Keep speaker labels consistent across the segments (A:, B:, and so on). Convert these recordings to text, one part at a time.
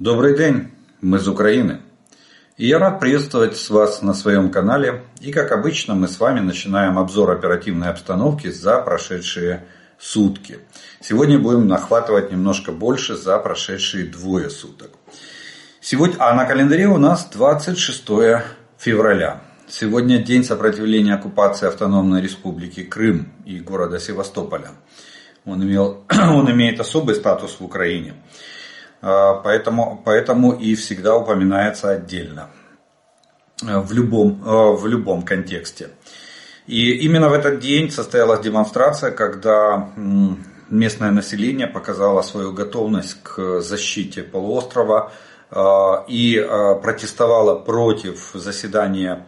A: Добрый день, мы из Украины. И я рад приветствовать вас на своем канале. И как обычно мы с вами начинаем обзор оперативной обстановки за прошедшие сутки. Сегодня будем нахватывать немножко больше за прошедшие двое суток. Сегодня, а на календаре у нас 26 февраля. Сегодня день сопротивления оккупации Автономной Республики Крым и города Севастополя. Он, имел, он имеет особый статус в Украине. А, поэтому, поэтому и всегда упоминается отдельно. А, в любом, а, в любом контексте. И именно в этот день состоялась демонстрация, когда местное население показало свою готовность к защите полуострова и протестовало против заседания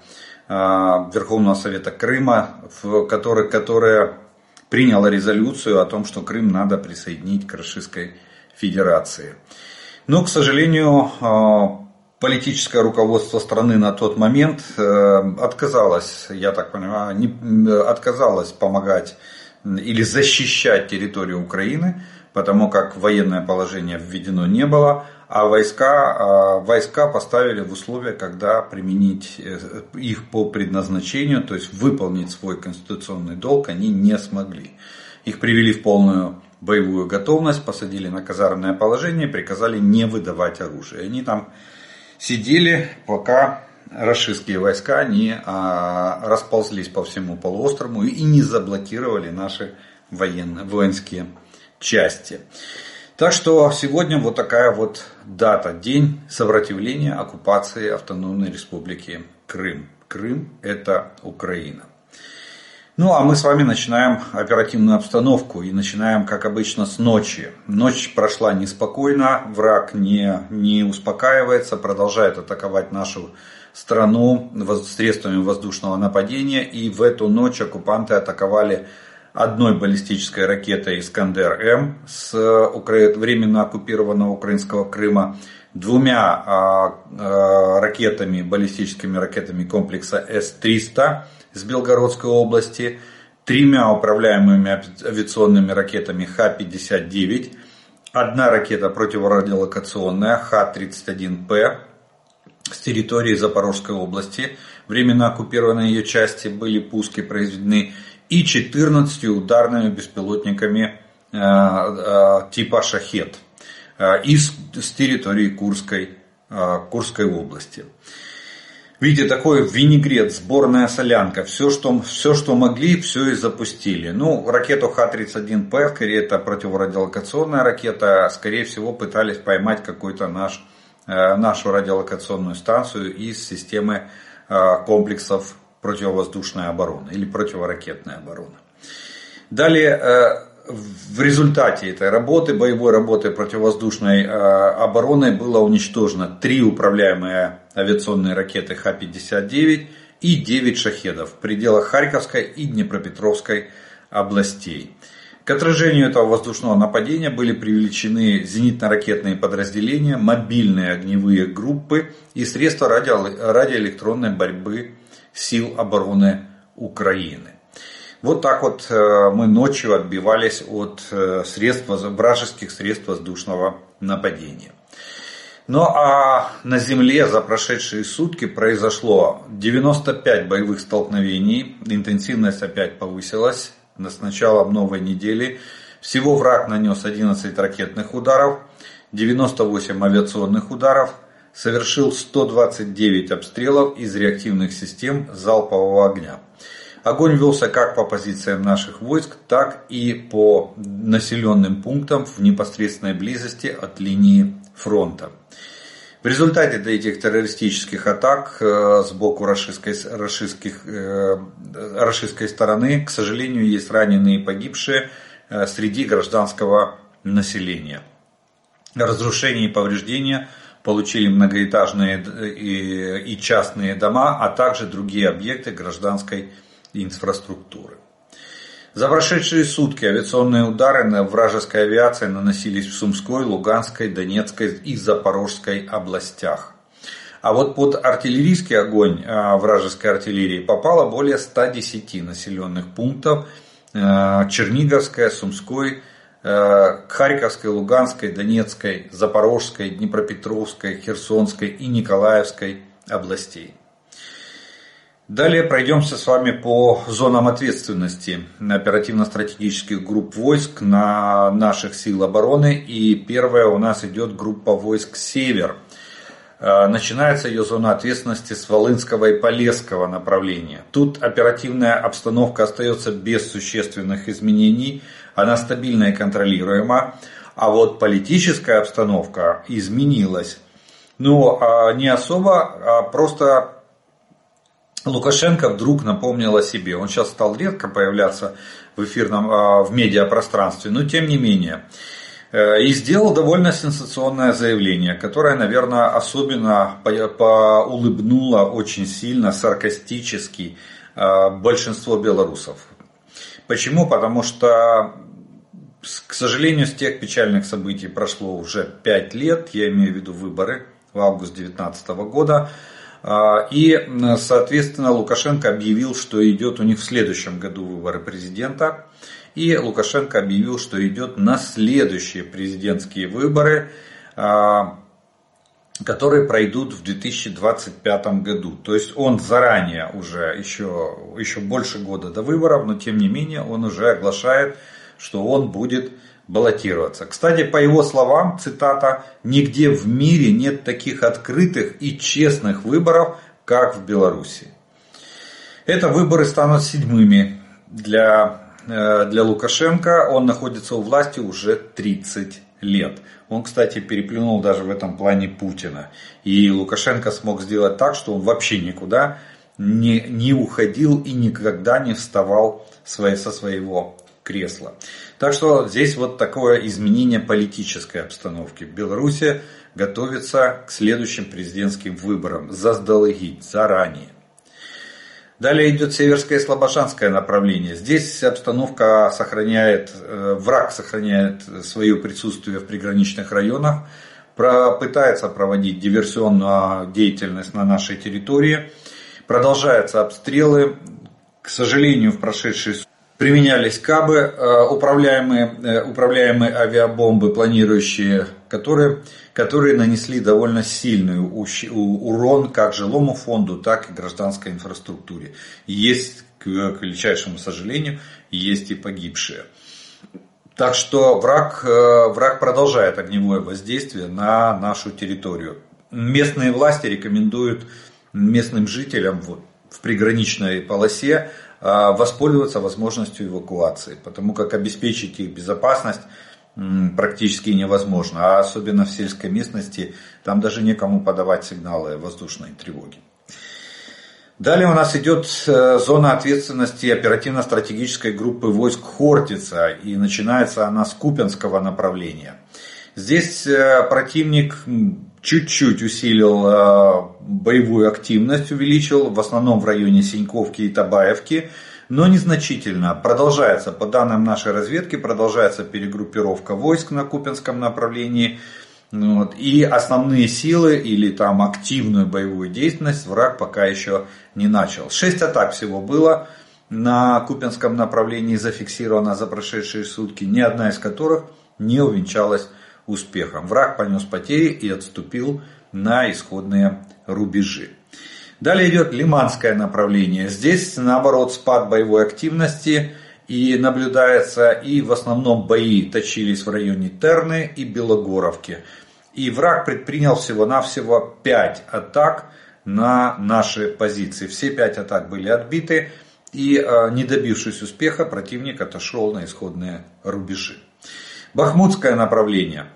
A: Верховного Совета Крыма, в которое приняло резолюцию о том, что Крым надо присоединить к Российской. Но, к сожалению, а, политическое руководство страны на тот момент э, отказалось, я так понимаю, не, отказалось помогать или защищать территорию Украины, потому как военное положение введено не было, а войска, а, войска поставили в условия, когда применить э, их по предназначению, то есть выполнить свой конституционный долг, они не смогли. Их привели в полную боевую готовность, посадили на казарменное положение, приказали не выдавать оружие. Они там сидели, пока российские войска не а, расползлись по всему полуострову и не заблокировали наши военные, воинские части. Так что сегодня вот такая вот дата, день сопротивления оккупации Автономной Республики Крым. Крым это Украина. Ну а мы с вами начинаем оперативную обстановку и начинаем, как обычно, с ночи. Ночь прошла неспокойно, враг не, не успокаивается, продолжает атаковать нашу страну средствами воздушного нападения. И в эту ночь оккупанты атаковали одной баллистической ракетой «Искандер-М» с временно оккупированного украинского Крыма, двумя а, а, ракетами, баллистическими ракетами комплекса С-300 с Белгородской области, тремя управляемыми авиационными ракетами Х-59, одна ракета противорадиолокационная Х-31П с территории Запорожской области. Временно оккупированные ее части были пуски произведены и 14 ударными беспилотниками э, э, типа «Шахет» э, из, с территории Курской, Курской области. Видите, такой винегрет, сборная солянка. Все что, все, что могли, все и запустили. Ну, ракету Х-31П, скорее это противорадиолокационная ракета, скорее всего пытались поймать какой-то наш, э, нашу радиолокационную станцию из системы э, комплексов противовоздушной обороны или противоракетной обороны. Далее, э, в результате этой работы, боевой работы противовоздушной э, обороны было уничтожено три управляемые авиационные ракеты Х-59 и 9 шахедов в пределах Харьковской и Днепропетровской областей. К отражению этого воздушного нападения были привлечены зенитно-ракетные подразделения, мобильные огневые группы и средства радио- радиоэлектронной борьбы сил обороны Украины. Вот так вот э, мы ночью отбивались от э, средств, вражеских средств воздушного нападения. Ну а на земле за прошедшие сутки произошло 95 боевых столкновений, интенсивность опять повысилась с начала новой недели. Всего враг нанес 11 ракетных ударов, 98 авиационных ударов, совершил 129 обстрелов из реактивных систем залпового огня. Огонь велся как по позициям наших войск, так и по населенным пунктам в непосредственной близости от линии фронта. В результате этих террористических атак э, с боку российской, российских, э, российской стороны, к сожалению, есть раненые и погибшие э, среди гражданского населения. Разрушения и повреждения получили многоэтажные и частные дома, а также другие объекты гражданской инфраструктуры. За прошедшие сутки авиационные удары на вражеской авиации наносились в Сумской, Луганской, Донецкой и Запорожской областях. А вот под артиллерийский огонь а, вражеской артиллерии попало более 110 населенных пунктов. А, Черниговская, Сумской, Харьковской, Луганской, Донецкой, Запорожской, Днепропетровской, Херсонской и Николаевской областей. Далее пройдемся с вами по зонам ответственности оперативно-стратегических групп войск на наших сил обороны. И первая у нас идет группа войск «Север». Э, начинается ее зона ответственности с Волынского и Полесского направления. Тут оперативная обстановка остается без существенных изменений, она стабильна и контролируема, а вот политическая обстановка изменилась. Ну, а не особо, а просто Лукашенко вдруг напомнил о себе. Он сейчас стал редко появляться в эфирном, а, в медиапространстве, но тем не менее. Э, и сделал довольно сенсационное заявление, которое, наверное, особенно улыбнуло очень сильно, саркастически а, большинство белорусов. Почему? Потому что, к сожалению, с тех печальных событий прошло уже 5 лет, я имею в виду выборы в август 2019 года, и, соответственно, Лукашенко объявил, что идет у них в следующем году выборы президента. И Лукашенко объявил, что идет на следующие президентские выборы, а, которые пройдут в 2025 году. То есть он заранее уже, еще, еще больше года до выборов, но тем не менее он уже оглашает, что он будет баллотироваться. Кстати, по его словам, цитата, «Нигде в мире нет таких открытых и честных выборов, как в Беларуси». Это выборы станут седьмыми для, э, для Лукашенко. Он находится у власти уже 30 лет. Он, кстати, переплюнул даже в этом плане Путина. И Лукашенко смог сделать так, что он вообще никуда не, не уходил и никогда не вставал со своего кресла. Так что здесь вот такое изменение политической обстановки. Беларусь готовится к следующим президентским выборам. Заздалегить заранее. Далее идет северское и слобожанское направление. Здесь обстановка сохраняет, э, враг сохраняет свое присутствие в приграничных районах, пытается проводить диверсионную деятельность на нашей территории, продолжаются обстрелы. К сожалению, в прошедшие применялись кабы, э, управляемые, э, управляемые авиабомбы, планирующие, которые, которые нанесли довольно сильный урон как жилому фонду, так и гражданской инфраструктуре. Есть, к величайшему сожалению, есть и погибшие. Так что враг, э, враг продолжает огневое воздействие на нашу территорию. Местные власти рекомендуют местным жителям вот, в приграничной полосе воспользоваться возможностью эвакуации, потому как обеспечить их безопасность практически невозможно, а особенно в сельской местности, там даже некому подавать сигналы воздушной тревоги. Далее у нас идет э, зона ответственности оперативно-стратегической группы войск Хортица, и начинается она с Купенского направления. Здесь э, противник чуть-чуть усилил э, боевую активность, увеличил, в основном в районе Синьковки и Табаевки, но незначительно. Продолжается, по данным нашей разведки, продолжается перегруппировка войск на Купинском направлении. Вот, и основные силы или там активную боевую деятельность враг пока еще не начал. Шесть атак всего было на Купинском направлении зафиксировано за прошедшие сутки, ни одна из которых не увенчалась успехом. Враг понес потери и отступил на исходные рубежи. Далее идет Лиманское направление. Здесь наоборот спад боевой активности и наблюдается, и в основном бои точились в районе Терны и Белогоровки. И враг предпринял всего-навсего 5 атак на наши позиции. Все 5 атак были отбиты, и э, не добившись успеха, противник отошел на исходные рубежи. Бахмутское направление.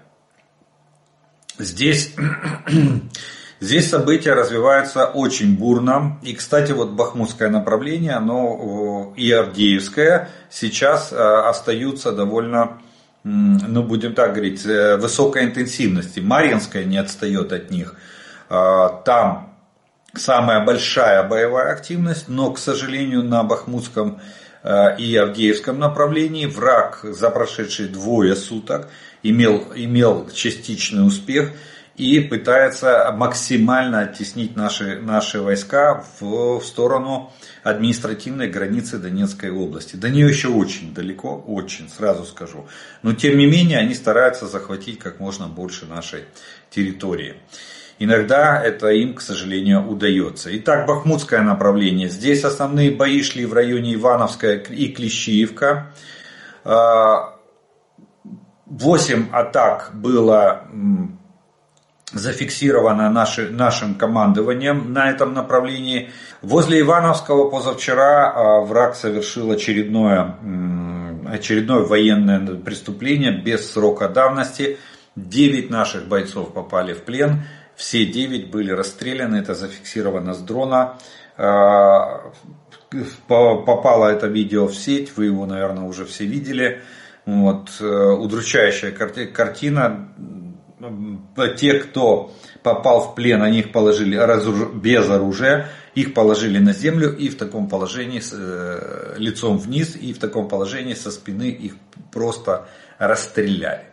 A: Здесь, здесь события развиваются очень бурно. И, кстати, вот Бахмутское направление, оно и Авдеевское сейчас э, остаются довольно, ну будем так говорить, э, высокой интенсивности. Марьинская не отстает от них. Э, там самая большая боевая активность, но, к сожалению, на Бахмутском и Авдеевском направлении враг за прошедшие двое суток имел, имел частичный успех. и пытается максимально оттеснить наши, наши войска в, в сторону административной границы Донецкой области. До нее еще очень далеко, очень, сразу скажу. Но тем не менее они стараются захватить как можно больше нашей территории. Иногда это им, к сожалению, удается. Итак, Бахмутское направление. Здесь основные бои шли в районе Ивановская и Клещиевка. А, восемь атак было зафиксировано наши, нашим командованием на этом направлении. Возле Ивановского позавчера а, враг совершил очередное, очередное военное преступление без срока давности. Девять наших бойцов попали в плен. Все девять были расстреляны, это зафиксировано с дрона. А, попало это видео в сеть, вы его, наверное, уже все видели. Вот, э, удручающая картина. Те, кто попал в плен, они их положили без оружия, их положили на землю и в таком положении э, лицом вниз, и в таком положении со спины их просто расстреляли.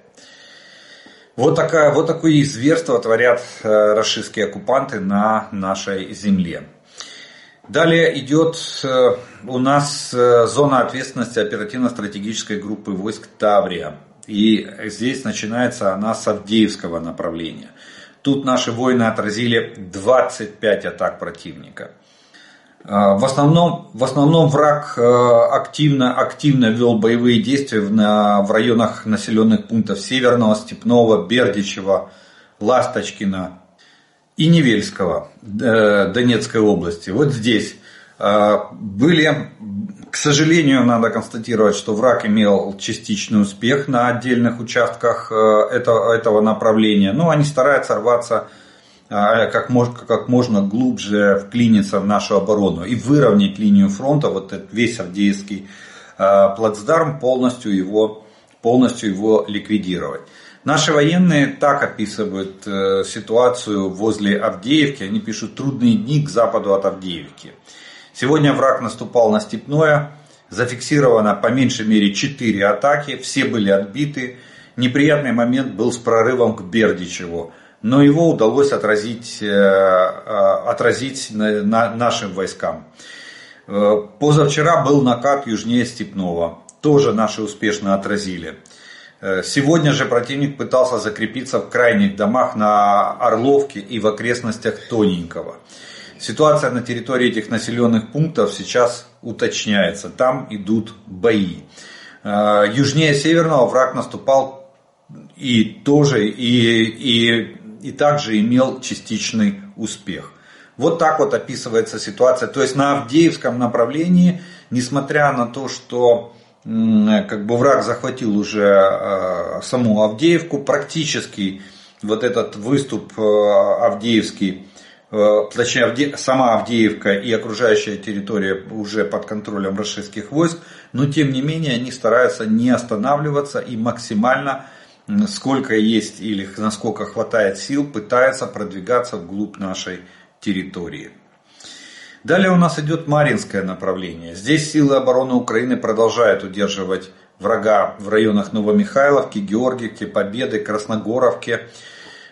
A: Вот, такая, вот такое зверство творят э, российские оккупанты на нашей земле. Далее идет э, у нас э, зона ответственности оперативно-стратегической группы войск Таврия. И здесь начинается она с Авдеевского направления. Тут наши воины отразили 25 атак противника. В основном, в основном враг э, активно, активно вел боевые действия в, в районах населенных пунктов Северного, Степного, Бердичева, Ласточкина и Невельского э, Донецкой области. Вот здесь э, были, к сожалению, надо констатировать, что враг имел частичный успех на отдельных участках этого, этого направления, но они стараются рваться а, как можно, как можно глубже вклиниться в нашу оборону и выровнять линию фронта, вот этот весь Авдеевский а, плацдарм, полностью его, полностью его ликвидировать. Наши военные так описывают э, ситуацию возле Авдеевки. Они пишут трудные дни к западу от Авдеевки. Сегодня враг наступал на Степное. Зафиксировано по меньшей мере 4 атаки. Все были отбиты. Неприятный момент был с прорывом к Бердичеву но его удалось отразить, э, э, отразить нашим войскам. Э, позавчера был накат южнее Степного. Тоже наши успешно отразили. Сегодня же противник пытался закрепиться в крайних домах на Орловке и в окрестностях Тоненького. Ситуация на территории этих населенных пунктов сейчас уточняется. Там идут бои. Южнее Северного враг наступал и тоже и, и и также имел частичный успех. Вот так вот описывается ситуация. То есть на Авдеевском направлении, несмотря на то, что как бы враг захватил уже э, саму Авдеевку, практически вот этот выступ э, Авдеевский, э, точнее сама Авдеевка и окружающая территория уже под контролем российских войск, но тем не менее они стараются не останавливаться и максимально сколько есть или насколько хватает сил, пытается продвигаться вглубь нашей территории. Далее у нас идет Маринское направление. Здесь силы обороны Украины продолжают удерживать врага в районах Новомихайловки, Георгиевки, Победы, Красногоровки.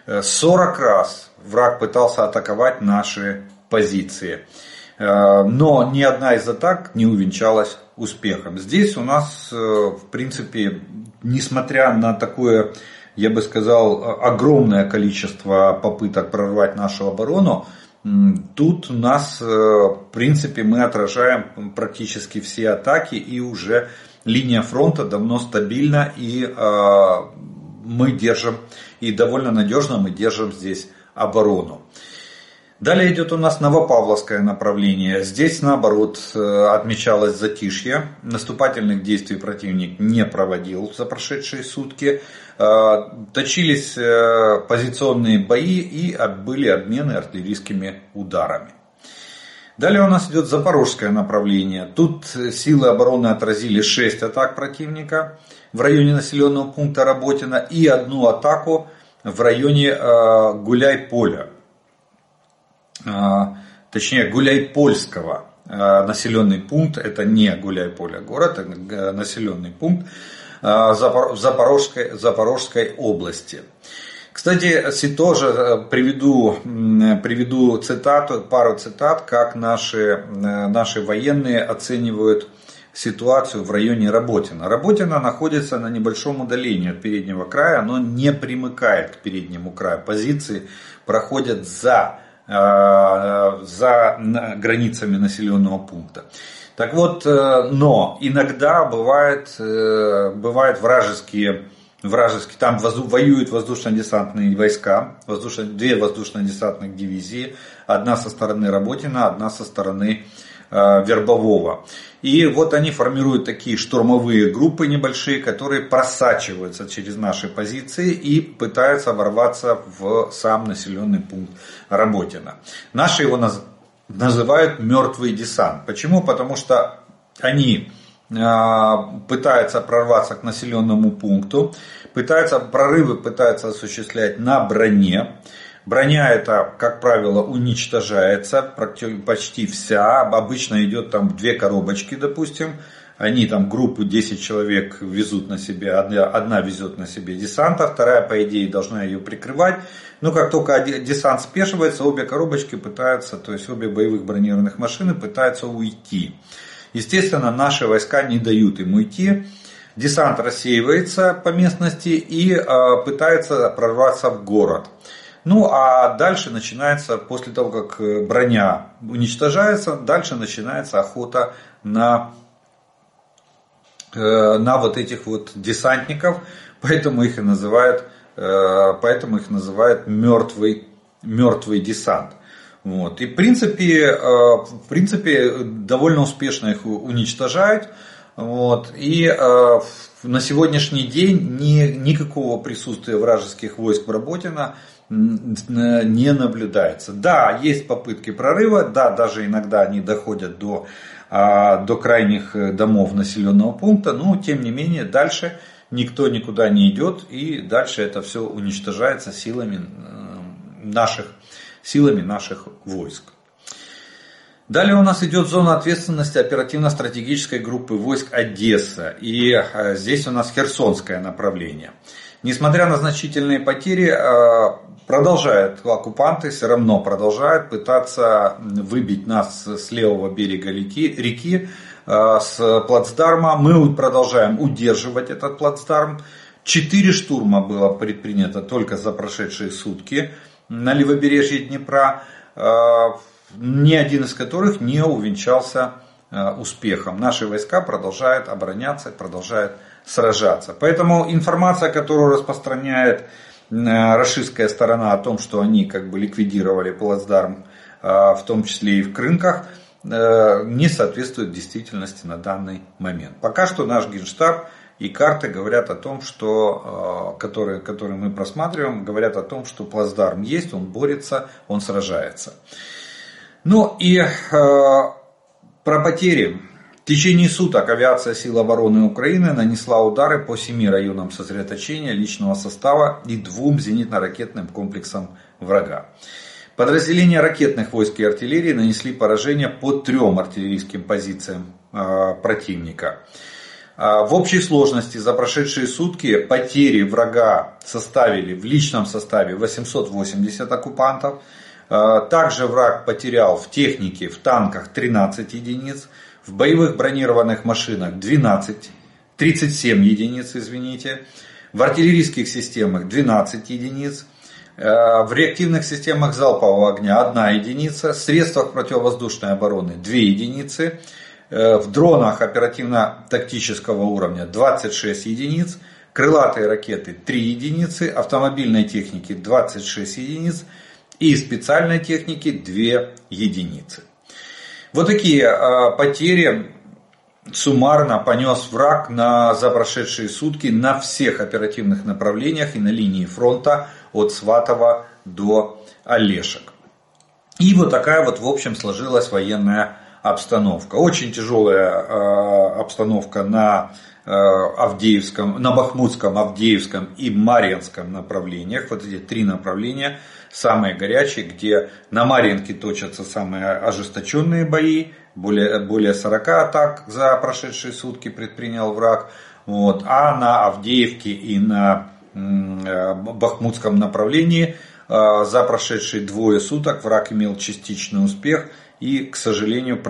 A: 40 раз враг пытался атаковать наши позиции. Но ни одна из атак не увенчалась успехом. Здесь у нас, в принципе, несмотря на такое, я бы сказал, огромное количество попыток прорвать нашу оборону, тут у нас, э, в принципе, мы отражаем практически все атаки и уже линия фронта давно стабильна и э, мы держим, и довольно надежно мы держим здесь оборону. Далее идет у нас Новопавловское направление. Здесь, наоборот, э, отмечалось затишье. Наступательных действий противник не проводил за прошедшие сутки. Э, точились э, позиционные бои и были обмены артиллерийскими ударами. Далее у нас идет Запорожское направление. Тут силы обороны отразили 6 атак противника в районе населенного пункта Работина и одну атаку в районе Гуляй-Поля. А, точнее Гуляйпольского а, населенный пункт, это не Гуляйполе город, это населенный пункт а, в Запорожской, Запорожской области. Кстати, тоже э, приведу, приведу цитату, пару цитат, как наши, э, наши военные оценивают ситуацию в районе Работина. Работина находится на небольшом удалении от переднего края, но не примыкает к переднему краю. Позиции проходят за, за границами населенного пункта. Так вот, но иногда бывает, бывают вражеские вражеские, там воюют воздушно-десантные войска, воздушно, две воздушно-десантных дивизии, одна со стороны Работина, одна со стороны э, Вербового. И вот они формируют такие штурмовые группы небольшие, которые просачиваются через наши позиции и пытаются ворваться в сам населенный пункт Работина. Наши его наз... называют мертвый десант. Почему? Потому что они а, пытается прорваться к населенному пункту, пытается, прорывы пытается осуществлять на броне. Броня это, как правило, уничтожается почти вся. Обычно идет там две коробочки, допустим. Они там группу 10 человек везут на себе, одна, одна везет на себе десанта, вторая, по идее, должна ее прикрывать. Но как только десант спешивается, обе коробочки пытаются, то есть обе боевых бронированных машины пытаются уйти. Естественно, наши войска не дают им уйти. Десант рассеивается по местности и э, пытается прорваться в город. Ну а дальше начинается, после того как броня уничтожается, дальше начинается охота на, э, на вот этих вот десантников, поэтому их и называют, э, поэтому их называют мертвый, мертвый десант. Вот. И в принципе, э, в принципе довольно успешно их уничтожают. Вот. И э, на сегодняшний день ни, никакого присутствия вражеских войск в Работино не наблюдается. Да, есть попытки прорыва, да, даже иногда они доходят до, а, до крайних э, домов населенного пункта, но тем не менее дальше никто никуда не идет и дальше это все уничтожается силами наших силами наших войск. Далее у нас идет зона ответственности оперативно-стратегической группы войск Одесса. И э, здесь у нас Херсонское направление. Несмотря на значительные потери, э, продолжают оккупанты, все равно продолжают пытаться выбить нас с левого берега реки, реки э, с плацдарма. Мы продолжаем удерживать этот плацдарм. Четыре штурма было предпринято только за прошедшие сутки на левобережье Днепра, э, ни один из которых не увенчался успехом. Наши войска продолжают обороняться, продолжают сражаться. Поэтому информация, которую распространяет э, российская сторона о том, что они как бы ликвидировали плацдарм, в том числе и в Крынках, не соответствует действительности на данный момент. Пока что наш генштаб и карты говорят о том, что, э, которые, которые мы просматриваем, говорят о том, что плацдарм есть, он борется, он сражается. Ну и э, про потери. В течение суток авиация сил обороны Украины нанесла удары по семи районам сосредоточения личного состава и двум зенитно-ракетным комплексам врага. Подразделения ракетных войск и артиллерии нанесли поражение по трем артиллерийским позициям э, противника. А, в общей сложности за прошедшие сутки потери врага составили в личном составе 880 оккупантов. А, также враг потерял в технике, в танках 13 единиц, в боевых бронированных машинах 12, 37 единиц, извините, в артиллерийских системах 12 единиц, а, в реактивных системах залпового огня 1 единица, в средствах противовоздушной обороны 2 единицы, Э, в дронах оперативно-тактического уровня 26 единиц, крылатые ракеты 3 единицы, автомобильной техники 26 единиц и специальной техники 2 единицы. Вот такие э, потери суммарно понес враг на, за прошедшие сутки на всех оперативных направлениях и на линии фронта от Сватова до Олешек. И вот такая вот в общем сложилась военная обстановка. Очень тяжелая э, обстановка на э, Авдеевском, на Бахмутском, Авдеевском и Марьинском направлениях. Вот эти три направления самые горячие, где на Марьинке точатся самые ожесточенные бои. Более, более 40 атак за прошедшие сутки предпринял враг. Вот. А на Авдеевке и на Бахмутском направлении. За прошедшие двое суток враг имел частичный успех и, к сожалению,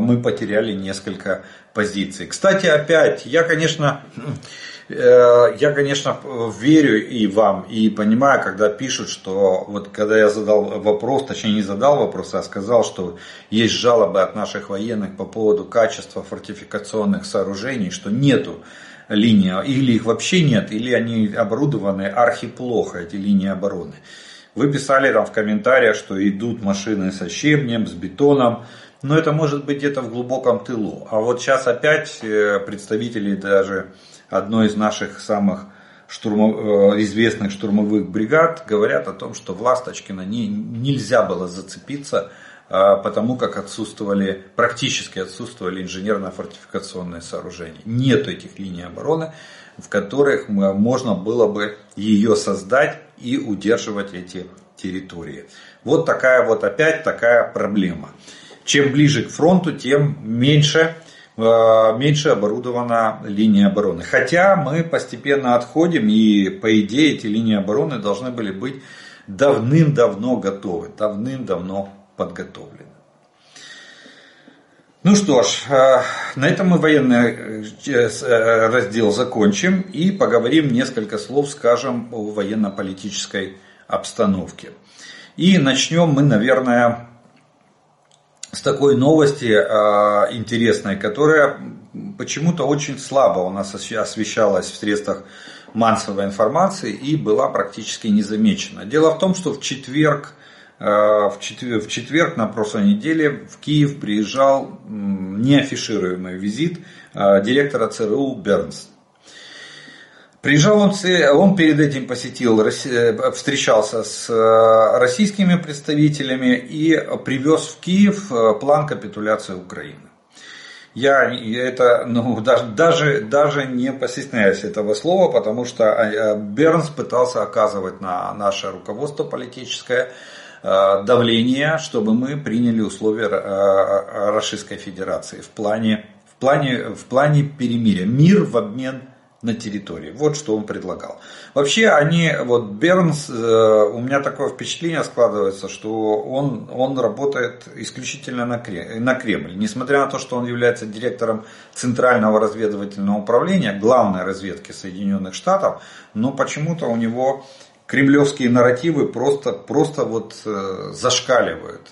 A: мы потеряли несколько позиций. Кстати, опять, я, конечно, Э, я, конечно, верю и вам, и понимаю, когда пишут, что вот когда я задал вопрос, точнее не задал вопрос, а сказал, что есть жалобы от наших военных по поводу качества фортификационных сооружений, что нету линии, или их вообще нет, или они оборудованы архиплохо, эти линии обороны. Вы писали там в комментариях, что идут машины со щебнем, с бетоном, но это может быть где-то в глубоком тылу. А вот сейчас опять э, представители даже одной из наших самых штурмов, э, известных штурмовых бригад говорят о том, что в Ласточкино не, нельзя было зацепиться, а, потому как отсутствовали, практически отсутствовали инженерно-фортификационные сооружения. Нет этих линий обороны, в которых можно было бы ее создать и удерживать эти территории. Вот такая вот опять такая проблема. Чем ближе к фронту, тем меньше Э, меньше оборудована линия обороны. Хотя мы постепенно отходим, и по идее эти линии обороны должны были быть давным-давно готовы, давным-давно подготовлены. Ну что ж, э, на этом мы военный э, раздел закончим и поговорим несколько слов, скажем, о военно-политической обстановке. И начнем мы, наверное, с такой новости э, интересной, которая почему-то очень слабо у нас освещалась в средствах массовой информации и была практически незамечена. Дело в том, что в четверг, э, в, четверг, в четверг на прошлой неделе в Киев приезжал неафишируемый визит э, директора ЦРУ Бернс. Приезжал он, он перед этим посетил, встречался с э, российскими представителями и привез в Киев э, план капитуляции Украины. Я это ну, даже, даже, даже не постесняюсь этого слова, потому что э, Бернс пытался оказывать на наше руководство политическое давление, чтобы мы приняли условия Российской Федерации в плане, в плане, в плане перемирия. Мир в обмен на территории. Вот что он предлагал. Вообще они, вот Бернс, э, у меня такое впечатление складывается, что он, он работает исключительно на на Кремль. Несмотря на то, что он является директором Центрального разведывательного управления, главной разведки Соединенных Штатов, но почему-то у него кремлевские нарративы просто, просто вот э, зашкаливают.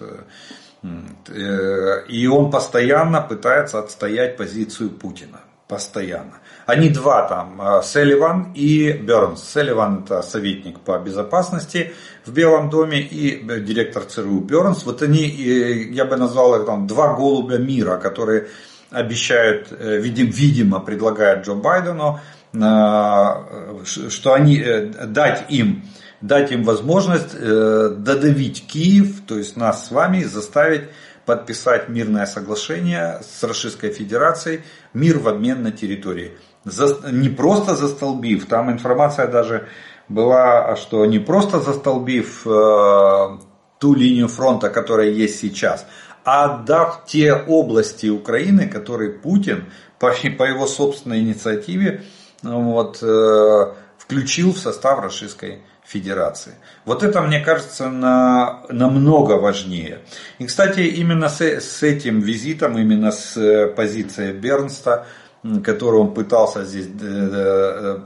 A: Э, и он постоянно пытается отстоять позицию Путина. Постоянно. Они два там, э, Селливан и Бернс. Селливан это советник по безопасности в Белом доме и э, директор ЦРУ Бернс. Вот они, я бы назвал их там два голубя мира, которые обещают, э, видимо, предлагают Джо Байдену, что они, дать им дать им возможность додавить Киев, то есть нас с вами, заставить подписать мирное соглашение с Российской Федерацией, мир в обмен на территории за, не просто застолбив, там информация даже была, что не просто застолбив э, ту линию фронта, которая есть сейчас, а отдав те области Украины, которые Путин по, по его собственной инициативе вот, э, включил в состав Российской Федерации. Вот это, мне кажется, на, намного важнее. И, кстати, именно с, с этим визитом, именно с э, позиции Бернста, которую он пытался здесь э,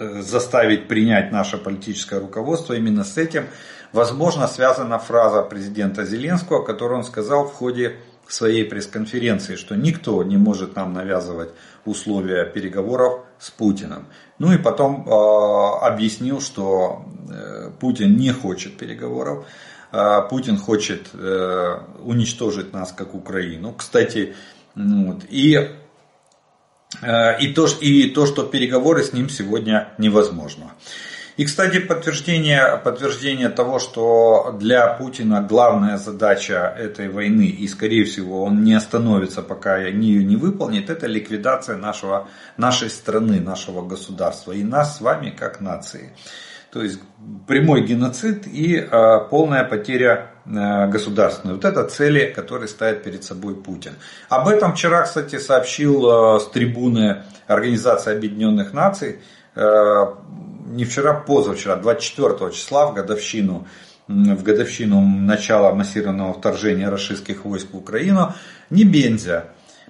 A: э, заставить принять наше политическое руководство, именно с этим, возможно, связана фраза президента Зеленского, которую он сказал в ходе своей пресс-конференции, что никто не может нам навязывать условия переговоров с Путиным. Ну и потом э, объяснил, что э, Путин не хочет переговоров, э, Путин хочет э, уничтожить нас как Украину. Кстати, ну вот, и Э, и то, и то, что переговоры с ним сегодня невозможно. И, кстати, подтверждение, подтверждение того, что для Путина главная задача этой войны, и, скорее всего, он не остановится, пока ее не выполнит, это ликвидация нашего, нашей страны, нашего государства и нас с вами как нации. То есть прямой геноцид и э, полная потеря Э, государственной. Вот это цели, которые ставит перед собой Путин. Об этом вчера, кстати, сообщил э, с трибуны Организации Объединенных Наций э, не вчера, позавчера, 24 числа в годовщину в годовщину начала массированного вторжения российских войск в Украину, Небензя,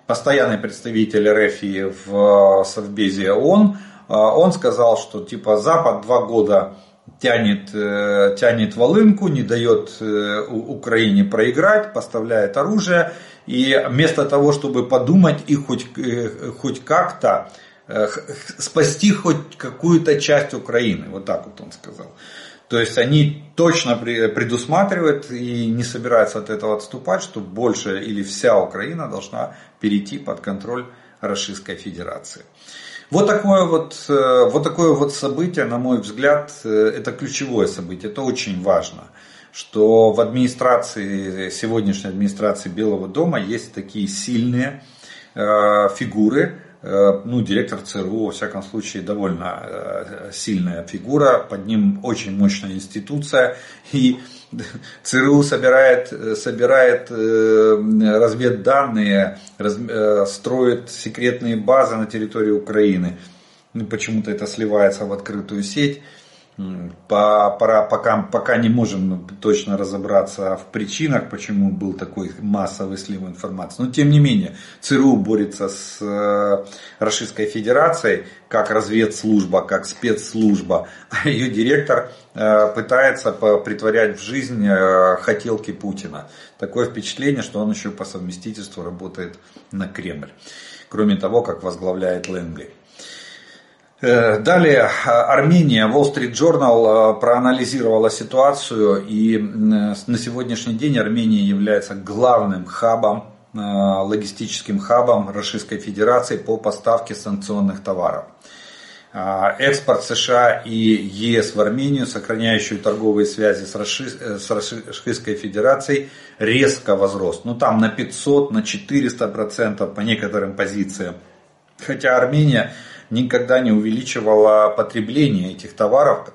A: постоянный представитель РФ в Совбезе ООН, он сказал, что типа Запад два года тянет, тянет волынку, не дает Украине проиграть, поставляет оружие. И вместо того, чтобы подумать и хоть, хоть как-то спасти хоть какую-то часть Украины. Вот так вот он сказал. То есть они точно предусматривают и не собираются от этого отступать, что больше или вся Украина должна перейти под контроль Российской Федерации. Вот такое вот, э, вот такое вот событие, на мой взгляд, э, это ключевое событие, это очень важно что в администрации, сегодняшней администрации Белого дома есть такие сильные э, фигуры, ну, директор ЦРУ, во всяком случае, довольно сильная фигура, под ним очень мощная институция, и ЦРУ собирает, собирает э, разведданные, строит секретные базы на территории Украины. Почему-то это сливается в открытую сеть пора, пока, пока не можем точно разобраться в причинах, почему был такой массовый слив информации. Но тем не менее, ЦРУ борется с э, Российской Федерацией как разведслужба, как спецслужба, а ее директор э, пытается притворять в жизнь э, хотелки Путина. Такое впечатление, что он еще по совместительству работает на Кремль. Кроме того, как возглавляет Лэнгли. Э, далее Армения, Wall Street Journal э, проанализировала ситуацию и на сегодняшний день Армения является главным хабом, э, логистическим хабом Российской Федерации по поставке санкционных товаров. Экспорт США и ЕС в Армению, сохраняющую торговые связи с, Российской Федерацией, резко возрос. Ну там на 500, на 400 процентов по некоторым позициям. Хотя Армения никогда не увеличивала потребление этих товаров,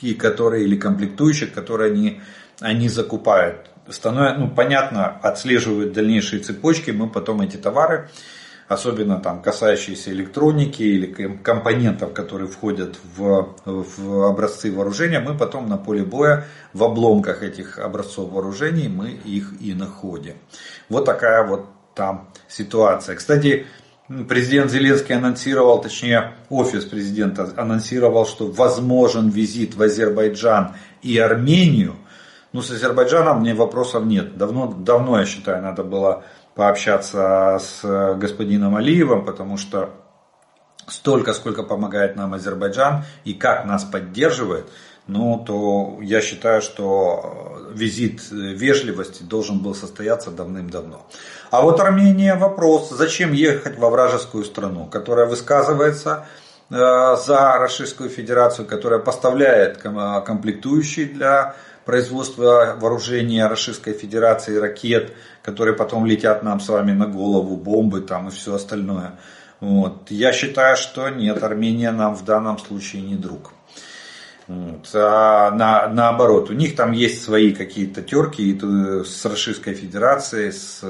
A: и которые, или комплектующих, которые они, они закупают. Становится, ну, понятно, отслеживают дальнейшие цепочки, мы потом эти товары, особенно там касающиеся электроники или компонентов, которые входят в, в образцы вооружения, мы потом на поле боя в обломках этих образцов вооружений мы их и находим. Вот такая вот там ситуация. Кстати, Президент Зеленский анонсировал, точнее офис президента анонсировал, что возможен визит в Азербайджан и Армению. Ну, с Азербайджаном мне вопросов нет. Давно, давно, я считаю, надо было пообщаться с господином Алиевым, потому что столько, сколько помогает нам Азербайджан и как нас поддерживает, ну, то я считаю, что визит вежливости должен был состояться давным-давно. А вот Армения вопрос, зачем ехать во вражескую страну, которая высказывается э, за Российскую Федерацию, которая поставляет комплектующие для производства вооружения Российской Федерации, ракет, которые потом летят нам с вами на голову, бомбы там и все остальное. Вот. Я считаю, что нет, Армения нам в данном случае не друг. А на, наоборот, у них там есть свои какие-то терки с Российской Федерацией, с,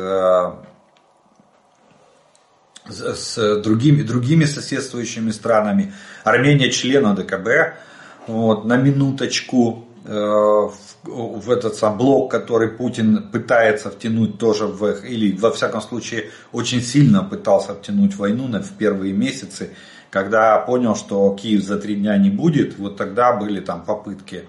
A: с другими, другими соседствующими странами. Армения член ОДКБ. Вот, на минуточку э, в, этот сам блок, который Путин пытается втянуть тоже в, или во всяком случае очень сильно пытался втянуть войну в первые месяцы когда понял, что Киев за три дня не будет, вот тогда были там попытки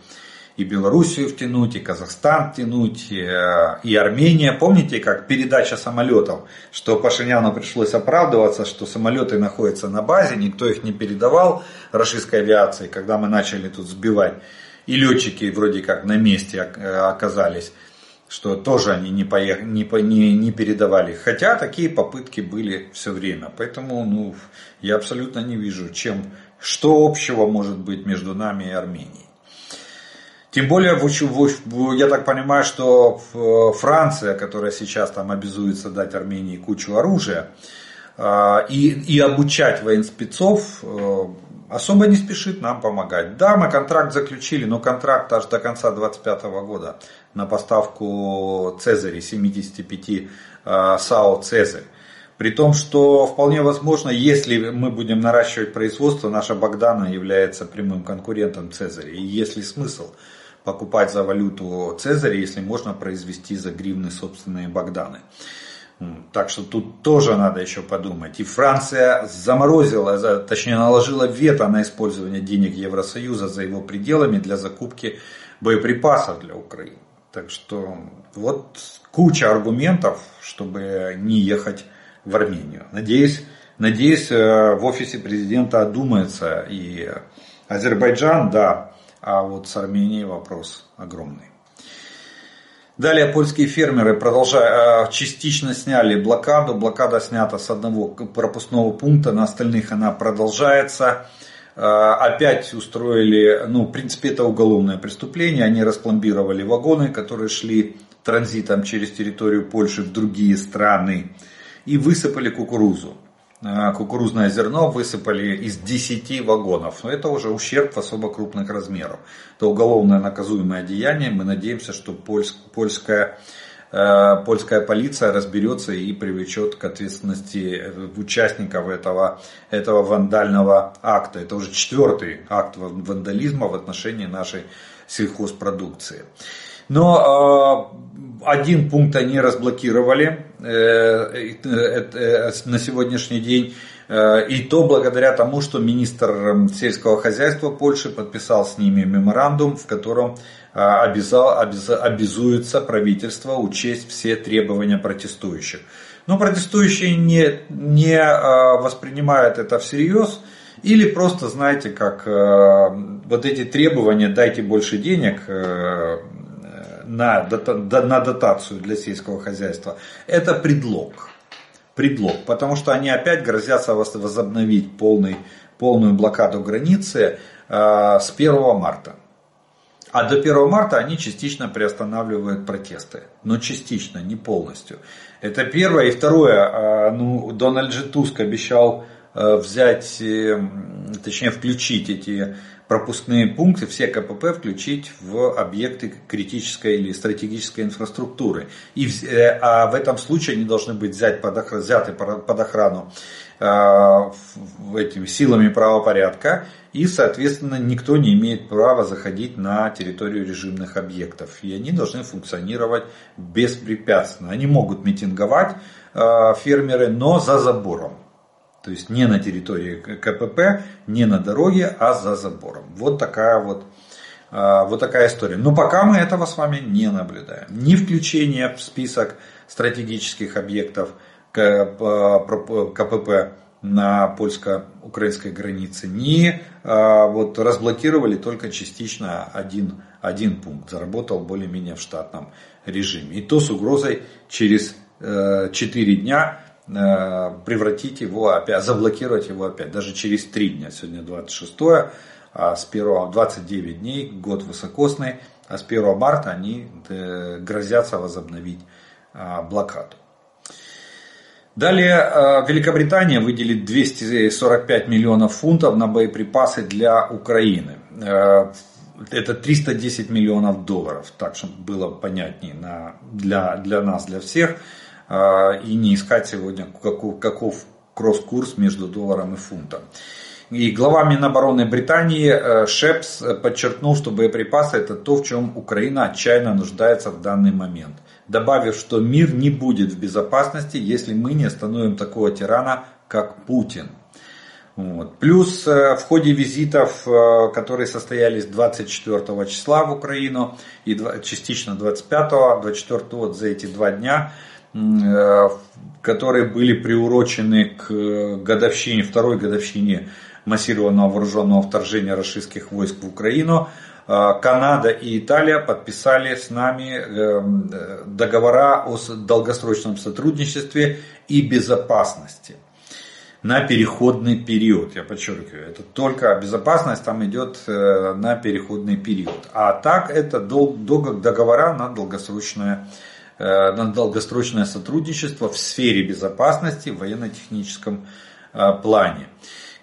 A: и Белоруссию втянуть, и Казахстан втянуть, и, э, и Армения. Помните, как передача самолетов, что Пашиняну пришлось оправдываться, что самолеты находятся на базе, никто их не передавал российской авиации, когда мы начали тут сбивать. И летчики вроде как на месте оказались что тоже они не, поех... не, не, не передавали. Хотя такие попытки были все время. Поэтому ну, я абсолютно не вижу, чем, что общего может быть между нами и Арменией. Тем более, я так понимаю, что Франция, которая сейчас там обязуется дать Армении кучу оружия а, и, и обучать военспецов, э, особо не спешит нам помогать. Да, мы контракт заключили, но контракт аж до конца 2025 года на поставку Цезарей, 75 САО Цезарь. При том, что вполне возможно, если мы будем наращивать производство, наша Богдана является прямым конкурентом Цезаря. И есть ли смысл покупать за валюту Цезаря, если можно произвести за гривны собственные Богданы? Так что тут тоже надо еще подумать. И Франция заморозила, точнее наложила вето на использование денег Евросоюза за его пределами для закупки боеприпасов для Украины. Так что вот куча аргументов, чтобы не ехать в Армению. Надеюсь, надеюсь э, в офисе президента одумается и Азербайджан, да, а вот с Арменией вопрос огромный. Далее польские фермеры продолжают, э, частично сняли блокаду. Блокада снята с одного пропускного пункта, на остальных она продолжается. Э, опять устроили, ну, в принципе, это уголовное преступление. Они распломбировали вагоны, которые шли транзитом через территорию Польши в другие страны и высыпали кукурузу. Э, кукурузное зерно высыпали из 10 вагонов. Но это уже ущерб особо крупных размеров. Это уголовное наказуемое деяние. Мы надеемся, что польская, польская полиция разберется и привлечет к ответственности участников этого, этого вандального акта. Это уже четвертый акт вандализма в отношении нашей сельхозпродукции. Но э, один пункт они разблокировали э, э, на сегодняшний день. И то благодаря тому, что министр сельского хозяйства Польши подписал с ними меморандум, в котором обязал, обяза, обязуется правительство учесть все требования протестующих. Но протестующие не, не воспринимают это всерьез. Или просто, знаете, как вот эти требования, дайте больше денег, на, на дотацию для сельского хозяйства, это предлог. Предлог, потому что они опять грозятся возобновить полный, полную блокаду границы э, с 1 марта. А до 1 марта они частично приостанавливают протесты. Но частично, не полностью. Это первое. И второе, э, ну, Дональд Джи Туск обещал э, взять, э, точнее включить эти пропускные пункты, все КПП включить в объекты критической или стратегической инфраструктуры. И, э, а в этом случае они должны быть взять под, охрану, взяты под охрану э, этими силами правопорядка. И, соответственно, никто не имеет права заходить на территорию режимных объектов. И они должны функционировать беспрепятственно. Они могут митинговать, э, фермеры, но за забором. То есть не на территории КПП, не на дороге, а за забором. Вот такая вот, а, вот такая история. Но пока мы этого с вами не наблюдаем. Ни включение в список стратегических объектов КПП на польско-украинской границе, ни а, вот разблокировали только частично один, один пункт, заработал более-менее в штатном режиме. И то с угрозой через 4 э, дня Э, превратить его опять, заблокировать его опять, даже через 3 дня. Сегодня 26 а с 1 29 дней, год высокосный, а с 1 марта они э, грозятся возобновить а, блокаду. Далее э, Великобритания выделит 245 миллионов фунтов на боеприпасы для Украины. Это 310 миллионов долларов, так чтобы было понятнее для, для нас, для всех. А, и не искать сегодня каков, каков кросс-курс между долларом и фунтом. И глава Минобороны Британии э, Шепс подчеркнул, что боеприпасы это то, в чем Украина отчаянно нуждается в данный момент. Добавив, что мир не будет в безопасности, если мы не остановим такого тирана, как Путин. Вот. Плюс э, в ходе визитов, э, которые состоялись 24 числа в Украину и частично 25, 24 вот за эти два дня, Э, которые были приурочены к годовщине, второй годовщине массированного вооруженного вторжения российских войск в Украину, Канада и Италия подписали с нами э, договора о долгосрочном сотрудничестве и безопасности на переходный период. Я подчеркиваю, это только безопасность там идет на переходный период. А так это договора на долгосрочное Э, на долгосрочное сотрудничество в сфере безопасности в военно-техническом э, плане.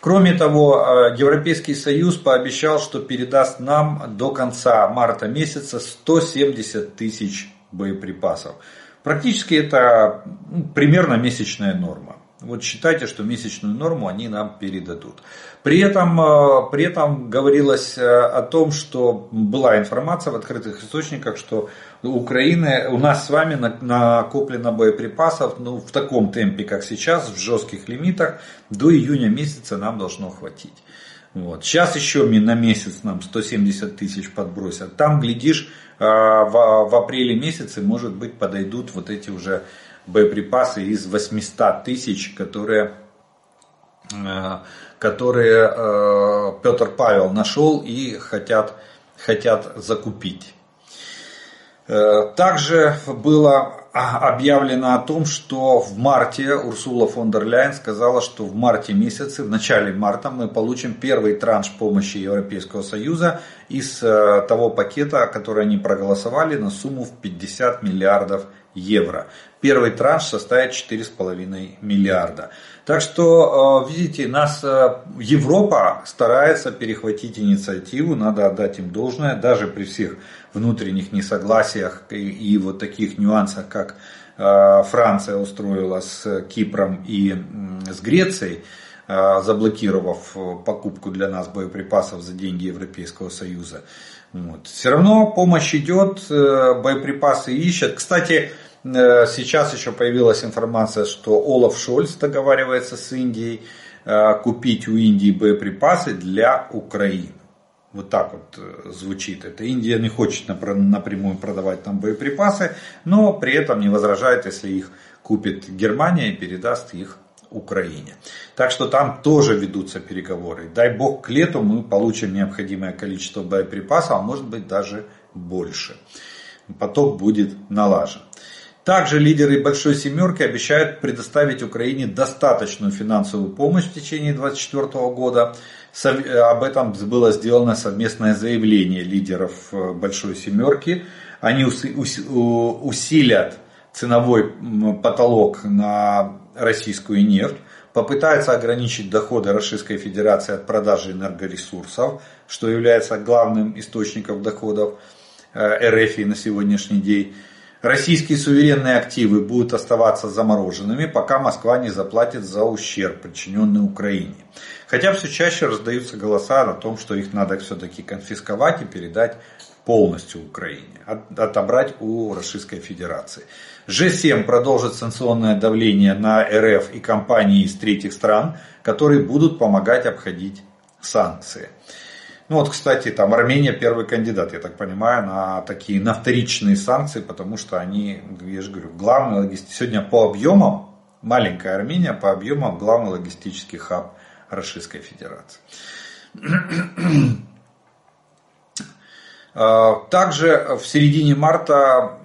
A: Кроме того, э, Европейский Союз пообещал, что передаст нам до конца марта месяца 170 тысяч боеприпасов. Практически это ну, примерно месячная норма. Вот считайте, что месячную норму они нам передадут. При этом, э, при этом говорилось э, о том, что была информация в открытых источниках, что у Украины, у нас с вами накоплено боеприпасов ну, в таком темпе, как сейчас, в жестких лимитах, до июня месяца нам должно хватить. Вот. Сейчас еще на месяц нам 170 тысяч подбросят. Там, глядишь, э, в, апреле месяце, может быть, подойдут вот эти уже боеприпасы из 800 тысяч, которые, э, которые э, Петр Павел нашел и хотят, хотят закупить. Э, также было объявлено о том, что в марте Урсула фон дер Ляйен сказала, что в марте месяце, в начале марта мы получим первый транш помощи Европейского Союза из того пакета, который они проголосовали на сумму в 50 миллиардов. Первый транш составит 4,5 миллиарда. Так что, э, видите, нас э, Европа старается перехватить инициативу, надо отдать им должное, даже при всех внутренних несогласиях и, и вот таких нюансах, как э, Франция устроила с Кипром и с Грецией, заблокировав покупку для нас боеприпасов за деньги Европейского Союза. Вот. Все равно помощь идет, боеприпасы ищут. Кстати, Э, сейчас еще появилась информация, что Олаф Шольц договаривается с Индией э, купить у Индии боеприпасы для Украины. Вот так вот э, звучит это. Индия не хочет напрямую продавать там боеприпасы, но при этом не возражает, если их купит Германия и передаст их Украине. Так что там тоже ведутся переговоры. Дай бог к лету мы получим необходимое количество боеприпасов, а может быть даже больше. Поток будет налажен. Также лидеры Большой Семерки обещают предоставить Украине достаточную финансовую помощь в течение 2024 года. Об этом было сделано совместное заявление лидеров э, Большой Семерки. Они усилят ценовой потолок на российскую нефть, попытаются ограничить доходы Российской Федерации от продажи энергоресурсов, что является главным источником доходов э, РФ на сегодняшний день. Российские суверенные активы будут оставаться замороженными, пока Москва не заплатит за ущерб, причиненный Украине. Хотя все чаще раздаются голоса о том, что их надо все-таки конфисковать и передать полностью Украине, отобрать у Российской Федерации. G7 продолжит санкционное давление на РФ и компании из третьих стран, которые будут помогать обходить санкции. Ну вот, кстати, там Армения первый кандидат, я так понимаю, на такие, на вторичные санкции, потому что они, я же говорю, главный логистический, сегодня по объемам, маленькая Армения по объемам главный логистический хаб Российской Федерации. А, также в середине марта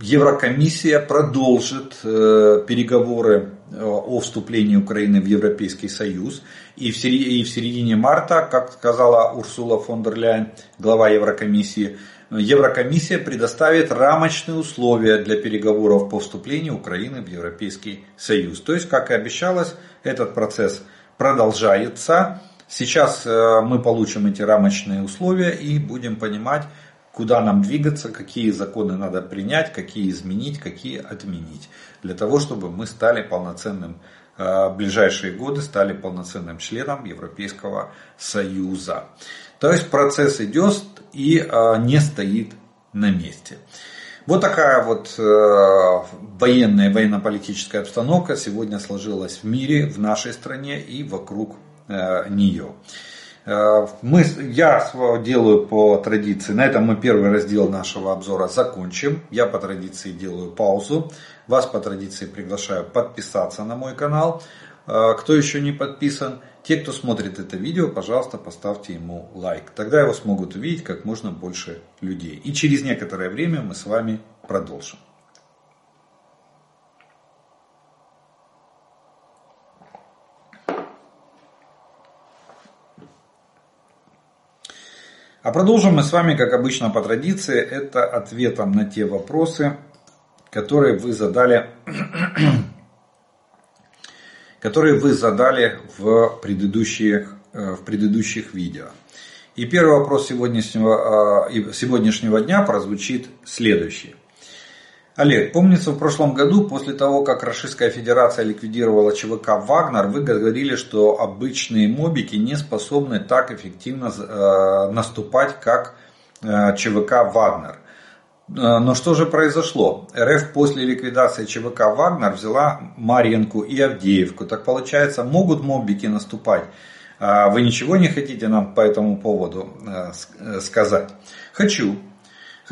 A: Еврокомиссия продолжит э, переговоры э, о вступлении Украины в Европейский Союз. И в середине марта, как сказала Урсула фон дер Ляйен, глава Еврокомиссии, Еврокомиссия предоставит рамочные условия для переговоров по вступлению Украины в Европейский Союз. То есть, как и обещалось, этот процесс продолжается. Сейчас э, мы получим эти рамочные условия и будем понимать, куда нам двигаться, какие законы надо принять, какие изменить, какие отменить. Для того, чтобы мы стали полноценным, э, в ближайшие годы стали полноценным членом Европейского Союза. То есть процесс идет и э, не стоит на месте. Вот такая вот военная, военно-политическая обстановка сегодня сложилась в мире, в нашей стране и вокруг нее. Э, мы, я делаю по традиции, на этом мы первый раздел нашего обзора закончим. Я по традиции делаю паузу. Вас по традиции приглашаю подписаться на мой канал. Э, кто еще не подписан, те, кто смотрит это видео, пожалуйста, поставьте ему лайк. Тогда его смогут увидеть как можно больше людей. И через некоторое время мы с вами продолжим. А продолжим мы с вами, как обычно по традиции, это ответом на те вопросы, которые вы задали, которые вы задали в предыдущих, э, в предыдущих видео. И первый вопрос сегодняшнего, э, сегодняшнего дня прозвучит следующий. Олег, помнится, в прошлом году, после того, как Российская Федерация ликвидировала ЧВК «Вагнер», вы говорили, что обычные мобики не способны так эффективно э, наступать, как э, ЧВК «Вагнер». Э, но что же произошло? РФ после ликвидации ЧВК «Вагнер» взяла Марьинку и Авдеевку. Так получается, могут мобики наступать? А вы ничего не хотите нам по этому поводу сказать? Хочу.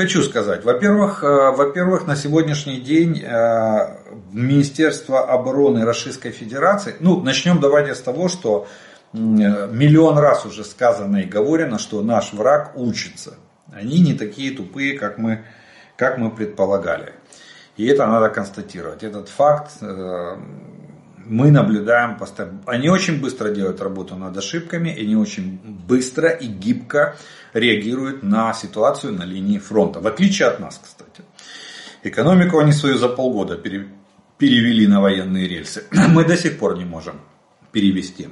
A: Хочу сказать, во-первых, э, во-первых, на сегодняшний день э, Министерство обороны Российской Федерации, ну, начнем давайте с того, что миллион раз уже сказано и говорено, что наш враг учится. Они не такие тупые, как мы, как мы предполагали. И это надо констатировать. Этот факт э, мы наблюдаем. Они очень быстро делают работу над ошибками, и они очень быстро и гибко реагируют на ситуацию на линии фронта. В отличие от нас, кстати. Экономику они свою за полгода перевели на военные рельсы. Мы до сих пор не можем перевести.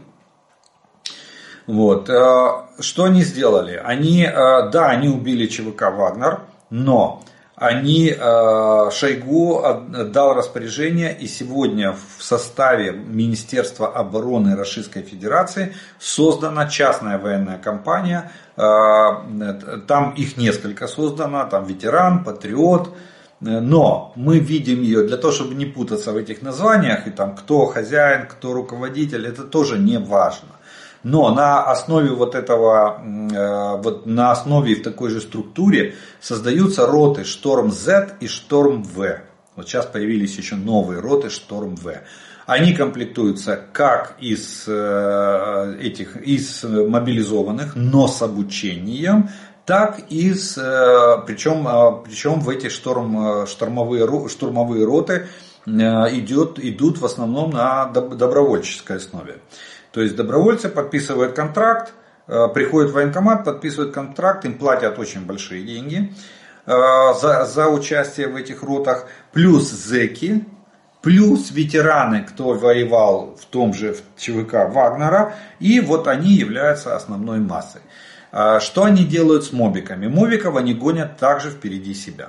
A: Вот. Э, что они сделали? Они, э, да, они убили ЧВК «Вагнер», но они, э, Шойгу дал распоряжение, и сегодня в составе Министерства обороны Российской Федерации создана частная военная компания. Э, там их несколько создано, там ветеран, патриот. Но мы видим ее, для того, чтобы не путаться в этих названиях, и там кто хозяин, кто руководитель, это тоже не важно. Но на основе вот этого, э, вот на основе в такой же структуре создаются роты Шторм Z и Шторм В. Вот сейчас появились еще новые роты Шторм В. Они комплектуются как из э, этих, из мобилизованных, но с обучением, так и с, э, причем, причем в эти шторм, штурмовые, штурмовые роты идет, идут в основном на добровольческой основе. То есть добровольцы подписывают контракт, э, приходят в военкомат, подписывают контракт, им платят очень большие деньги э, за, за участие в этих ротах, плюс зеки, плюс ветераны, кто воевал в том же ЧВК Вагнера, и вот они являются основной массой. А что они делают с мобиками? Мобиков они гонят также впереди себя.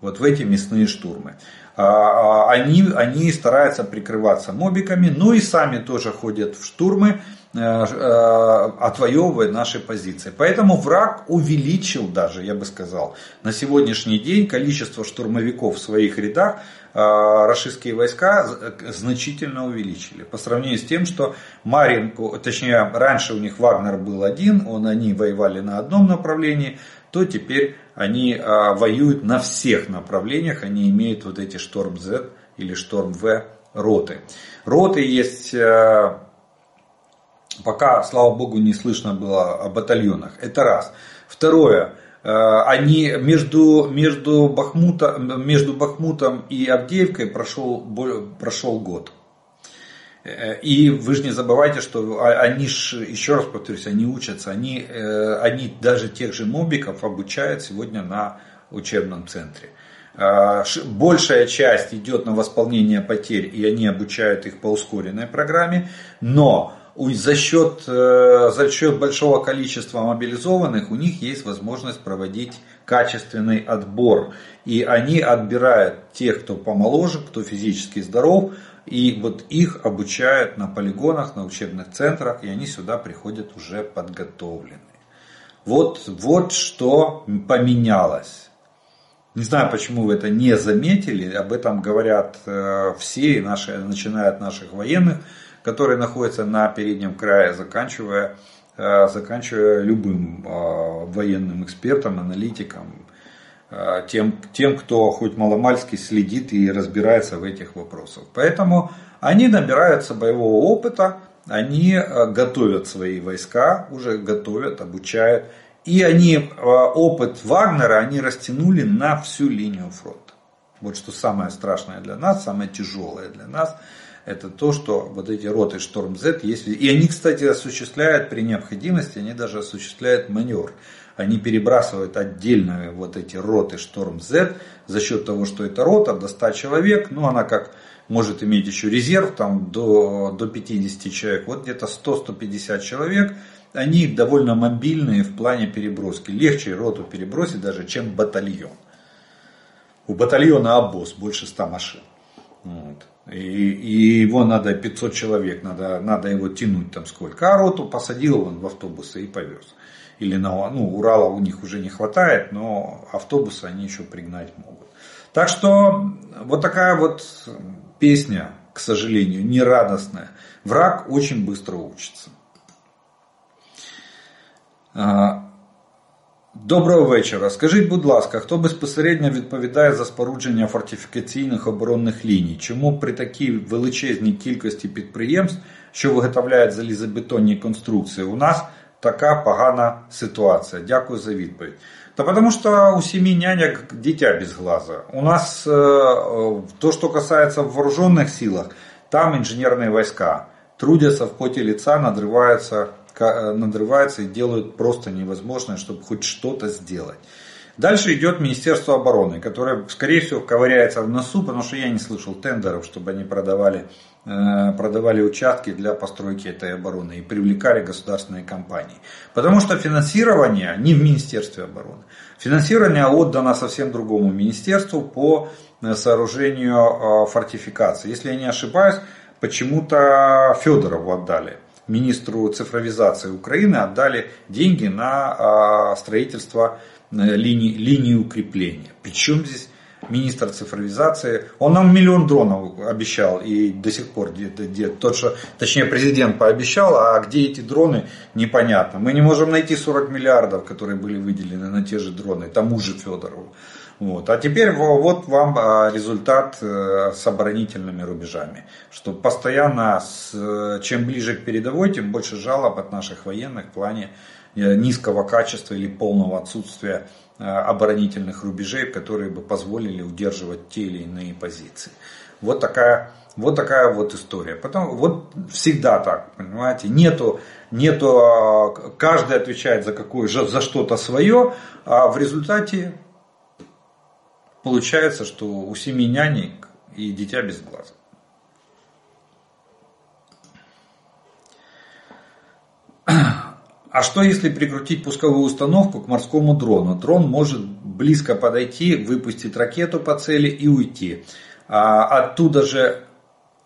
A: Вот в эти мясные штурмы. А, а, они, они стараются прикрываться мобиками, ну и сами тоже ходят в штурмы, э, э, отвоевывая наши позиции. Поэтому враг увеличил даже, я бы сказал, на сегодняшний день количество штурмовиков в своих рядах э, российские войска значительно увеличили. По сравнению с тем, что Маринку, точнее раньше у них Вагнер был один, он, они воевали на одном направлении, то теперь они а, воюют на всех направлениях, они имеют вот эти Шторм Z или Шторм В роты. Роты есть, а, пока, слава богу, не слышно было о батальонах. Это раз. Второе, а, они между, между, Бахмутом, между Бахмутом и Авдеевкой прошел, прошел год. И вы же не забывайте, что они ж, еще раз повторюсь, они учатся, они, э, они даже тех же мобиков обучают сегодня на учебном центре. А, большая часть идет на восполнение потерь, и они обучают их по ускоренной программе, но за счет, э, за счет большого количества мобилизованных у них есть возможность проводить качественный отбор. И они отбирают тех, кто помоложе, кто физически здоров, и вот их обучают на полигонах, на учебных центрах, и они сюда приходят уже подготовленные. Вот, вот что поменялось. Не знаю, почему вы это не заметили, об этом говорят э, все, наши, начиная от наших военных, которые находятся на переднем крае, заканчивая, э, заканчивая любым э, военным экспертом, аналитиком, тем, тем, кто хоть маломальски следит и разбирается в этих вопросах. Поэтому они набираются боевого опыта, они э, готовят свои войска, уже готовят, обучают. И они э, опыт Вагнера они растянули на всю линию фронта. Вот что самое страшное для нас, самое тяжелое для нас, это то, что вот эти роты Шторм Z есть. И они, кстати, осуществляют при необходимости, они даже осуществляют маневр они перебрасывают отдельно вот эти роты Шторм Z за счет того, что это рота до 100 человек, ну она как может иметь еще резерв там до, до 50 человек, вот где-то 100-150 человек, они довольно мобильные в плане переброски. Легче роту перебросить даже, чем батальон. у батальона обоз больше 100 машин. Вот. И, и его надо 500 человек, надо, надо его тянуть там сколько. А роту посадил он в автобусы и повез Или на, ну, Урала у них уже не хватает, но автобусы они еще пригнать могут. Так что вот такая вот песня, к сожалению, нерадостная. Враг очень быстро учится. А, Доброго вечора. Скажіть, будь ласка, хто безпосередньо відповідає за спорудження фортифікаційних оборонних ліній? Чому при такій величезній кількості підприємств, що виготовляють залізобетонні конструкції, у нас така погана ситуація? Дякую за відповідь. Да потому что у семи нянек дитя без глаза. У нас э, то, что касается вооруженных силах, там инженерные войска трудятся в поте лица, надрываются Э, надрываются и делают просто невозможное, чтобы хоть что-то сделать. Дальше идет Министерство обороны, которое, скорее всего, ковыряется в носу, потому что я не слышал тендеров, чтобы они продавали, э, продавали участки для постройки этой обороны и привлекали государственные компании. Потому что финансирование не в Министерстве обороны. Финансирование отдано совсем другому министерству по э, сооружению фортификации. Если я не ошибаюсь, почему-то Федорову отдали министру цифровизации Украины отдали деньги на строительство э, линии, линии укрепления. Причем здесь министр цифровизации, он нам миллион дронов обещал и до сих пор где-то, где тот, что, точнее президент пообещал, а где эти дроны непонятно. Мы не можем найти 40 миллиардов, которые были выделены на те же дроны, тому же Федорову. Вот. А теперь вот вам а, результат э, с оборонительными рубежами. Что постоянно, с, чем ближе к передовой, тем больше жалоб от наших военных в плане э, низкого качества или полного отсутствия э, оборонительных рубежей, которые бы позволили удерживать те или иные позиции. Вот такая, вот такая вот история. Потом, вот всегда так, понимаете, нету, нету, а, каждый отвечает за, какое, за что-то свое, а в результате Получается, что у семи нянек и дитя без глаз. А что если прикрутить пусковую установку к морскому дрону? Дрон может близко подойти, выпустить ракету по цели и уйти. А оттуда же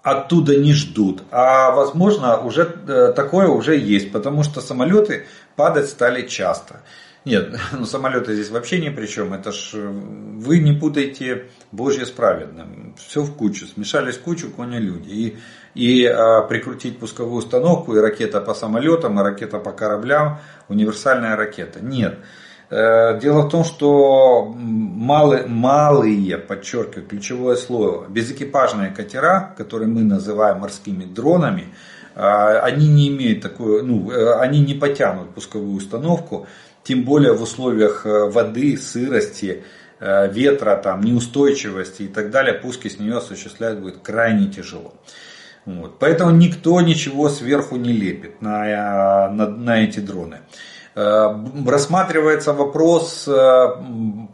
A: оттуда не ждут. А возможно уже э, такое уже есть, потому что самолеты падать стали часто. Нет, ну самолеты здесь вообще ни при чем. Это ж э, вы не путайте Божье с праведным. Все в кучу. Смешались в кучу кони люди. И, и а, прикрутить пусковую установку, и ракета по самолетам, и ракета по кораблям, универсальная ракета. Нет. Э, дело в том, что малые, малые, подчеркиваю, ключевое слово, безэкипажные катера, которые мы называем морскими дронами, а, они не имеют такой, ну, э, они не потянут пусковую установку тем более в условиях э, воды, сырости, э, ветра, там, неустойчивости и так далее, пуски с нее осуществлять будет крайне тяжело. Вот. Поэтому никто ничего сверху не лепит на, э, на, на эти дроны. Рассматривается вопрос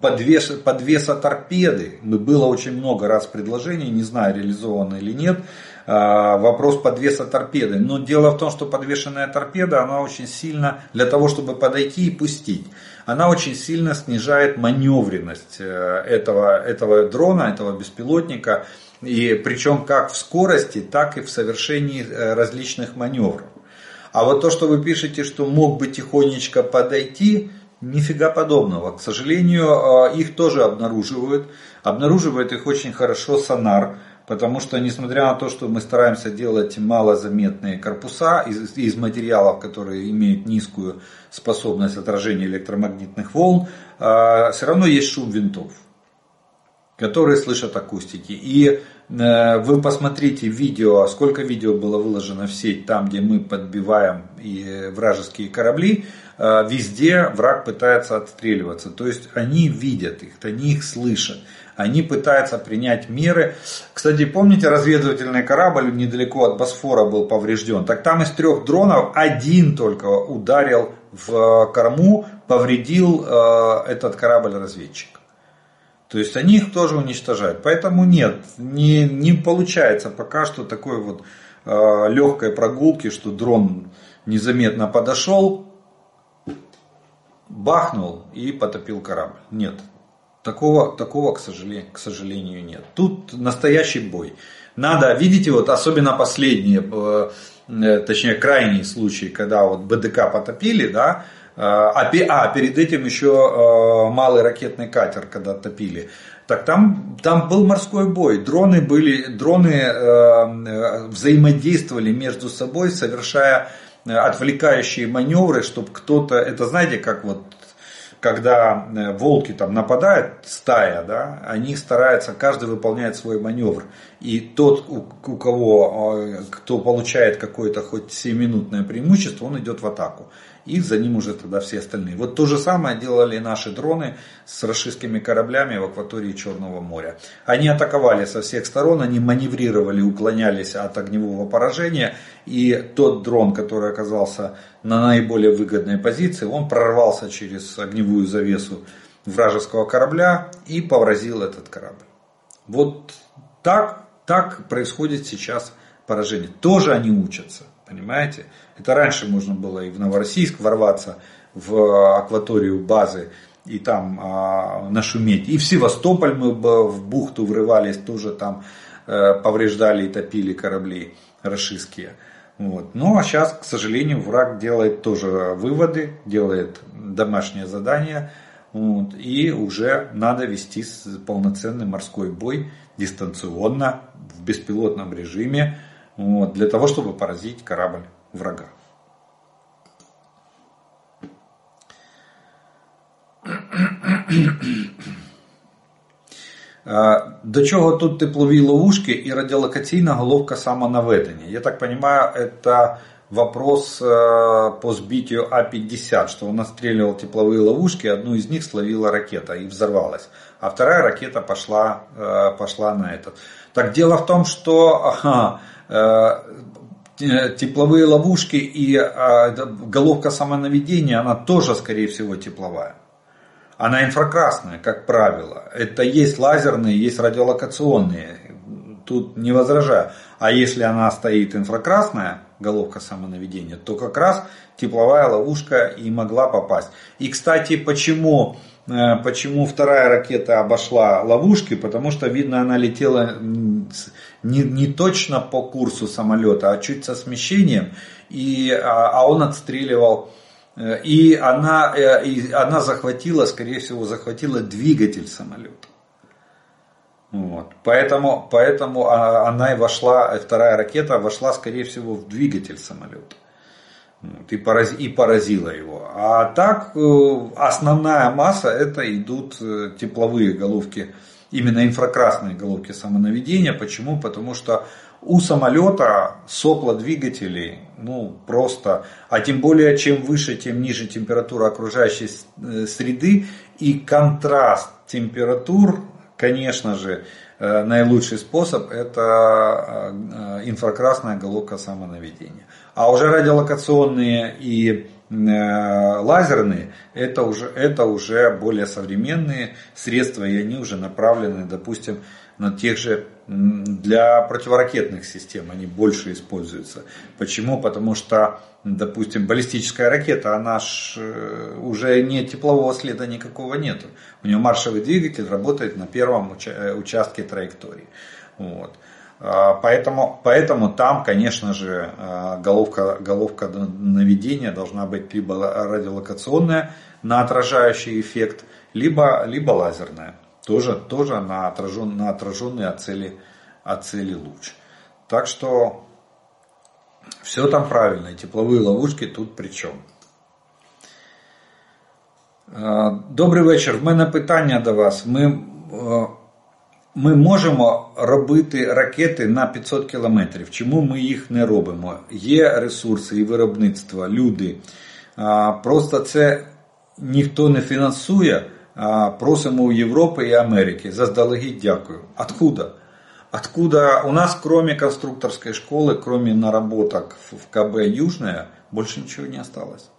A: подвес, подвеса торпеды. Было очень много раз предложений, не знаю, реализовано или нет. А, вопрос подвеса торпеды. Но дело в том, что подвешенная торпеда, она очень сильно, для того, чтобы подойти и пустить, она очень сильно снижает маневренность э, этого, этого дрона, этого беспилотника. И причем как в скорости, так и в совершении э, различных маневров. А вот то, что вы пишете, что мог бы тихонечко подойти, нифига подобного. К сожалению, э, их тоже обнаруживают. Обнаруживает их очень хорошо сонар. Потому что, несмотря на то, что мы стараемся делать малозаметные корпуса из, из материалов, которые имеют низкую способность отражения электромагнитных волн, э, все равно есть шум винтов, которые слышат акустики. И э, вы посмотрите видео, сколько видео было выложено в сеть, там, где мы подбиваем и вражеские корабли, э, везде враг пытается отстреливаться. То есть они видят их, они их слышат они пытаются принять меры. Кстати, помните, разведывательный корабль недалеко от Босфора был поврежден? Так там из трех дронов один только ударил в корму, повредил э, этот корабль-разведчик. То есть они их тоже уничтожают. Поэтому нет, не, не получается пока что такой вот э, легкой прогулки, что дрон незаметно подошел, бахнул и потопил корабль. Нет, Такого, такого к, сожалению, к сожалению, нет. Тут настоящий бой. Надо, видите, вот особенно последние, э, э, точнее крайние случаи, когда вот БДК потопили, да, э, а, а перед этим еще малый ракетный катер, когда топили. Так там, там был морской бой. Дроны были, дроны э, взаимодействовали между собой, совершая отвлекающие маневры, чтобы кто-то, это знаете, как вот когда э, волки там нападают, стая, да, они стараются, каждый выполняет свой маневр. И тот, у, кого, э, кто получает какое-то хоть 7-минутное преимущество, он идет в атаку и за ним уже тогда все остальные. Вот то же самое делали наши дроны с российскими кораблями в акватории Черного моря. Они атаковали со всех сторон, они маневрировали, уклонялись от огневого поражения, и тот дрон, который оказался на наиболее выгодной позиции, он прорвался через огневую завесу вражеского корабля и повразил этот корабль. Вот так, так происходит сейчас поражение. Тоже они учатся. Понимаете? Это раньше можно было и в Новороссийск ворваться, в акваторию базы и там а, нашуметь. И в Севастополь мы в бухту врывались, тоже там а, повреждали и топили корабли расистские. Вот. Ну а сейчас, к сожалению, враг делает тоже выводы, делает домашнее задание. Вот, и уже надо вести полноценный морской бой дистанционно, в беспилотном режиме вот, для того, чтобы поразить корабль врага. До чого тут теплові ловушки і радіолокаційна головка самонаведення? Я так понимаю, это вопрос по сбитию А-50, что он настреливал тепловые ловушки, одну из них словила ракета и взорвалась, а вторая ракета пошла, пошла на этот. Так дело в том, что ага, Э, тепловые ловушки и а, головка самонаведения, она тоже, скорее всего, тепловая. Она инфракрасная, как правило. Это есть лазерные, есть радиолокационные. Тут не возражаю. А если она стоит инфракрасная, головка самонаведения, то как раз тепловая ловушка и могла попасть. И, кстати, почему Э, почему вторая ракета обошла ловушки? Потому что, видно, она летела не, не точно по курсу самолета, а чуть со смещением. И, а, а он отстреливал. Э, и она, э, и она захватила, скорее всего, захватила двигатель самолета. Вот. Поэтому, поэтому а, она и вошла, вторая ракета вошла, скорее всего, в двигатель самолета и, пораз, и поразила его. А так э, основная масса это идут тепловые головки, именно инфракрасные головки самонаведения. Почему? Потому что у самолета сопла двигателей, ну просто, а тем более чем выше, тем ниже температура окружающей э, среды и контраст температур, конечно же, наилучший способ это инфракрасная головка самонаведения. А уже радиолокационные и э, лазерные это уже, это уже более современные средства, и они уже направлены, допустим, на тех же для противоракетных систем они больше используются. Почему? Потому что, допустим, баллистическая ракета, она ж э, уже не теплового следа никакого нету. У нее маршевый двигатель работает на первом э, участке траектории. Вот. А, поэтому, поэтому там, конечно же, а, головка, головка наведения должна быть либо радиолокационная на отражающий эффект, либо, либо лазерная. Тоже, тоже на, отражен, на отраженный от цели, от цели луч. Так что все там правильно. тепловые ловушки тут при чем. Добрий вечір. В мене питання до вас. Ми ми можемо робити ракети на 500 кілометрів. Чому ми їх не робимо? Є ресурси і виробництво, люди. Просто це ніхто не фінансує. Просимо у Європи і Америки. Заздалегідь дякую. Откуда? Откуда у нас, кроме конструкторской школы, кроме наработок в КБ Южная, больше ничего не осталось.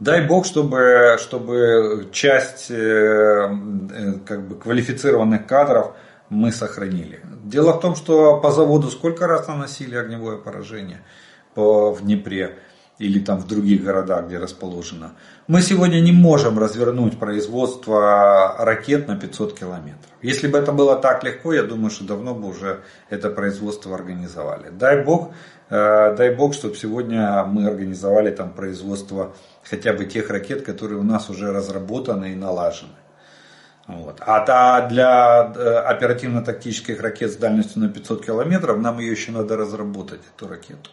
A: Дай бог, чтобы, чтобы часть э, э, как бы, квалифицированных кадров мы сохранили. Дело в том, что по заводу сколько раз наносили огневое поражение по, в Днепре. или там в других городах, где расположено. Мы сегодня не можем развернуть производство ракет на 500 километров. Если бы это было так легко, я думаю, что давно бы уже это производство организовали. Дай бог, э, дай бог, чтобы сегодня мы организовали там производство хотя бы тех ракет, которые у нас уже разработаны и налажены. Вот. А для э, оперативно-тактических ракет с дальностью на 500 километров нам ее еще надо разработать, эту ракету.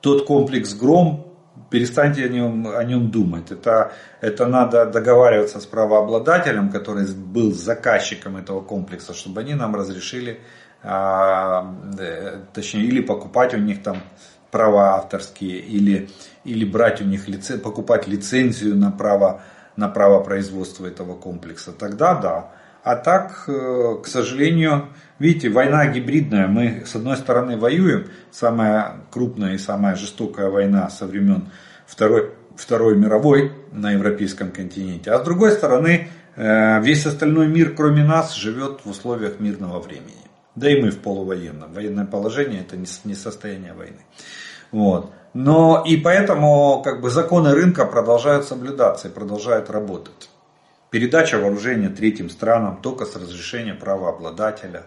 A: Тот комплекс «Гром» перестаньте о нем, о нем думать. Это, это надо договариваться с правообладателем, который был заказчиком этого комплекса, чтобы они нам разрешили, а, э, точнее, или покупать у них там права авторские, или, или брать у них лице, покупать лицензию на право, на право производства этого комплекса. Тогда да. А так, э, к сожалению, видите, война гибридная. Мы с одной стороны воюем, самая крупная и самая жестокая война со времен Второй, Второй мировой на европейском континенте. А с другой стороны, э, весь остальной мир, кроме нас, живет в условиях мирного времени. Да и мы в полувоенном. Военное положение это не состояние войны. Вот. Но и поэтому как бы законы рынка продолжают соблюдаться и продолжают работать. Передача вооружения третьим странам только с разрешения правообладателя.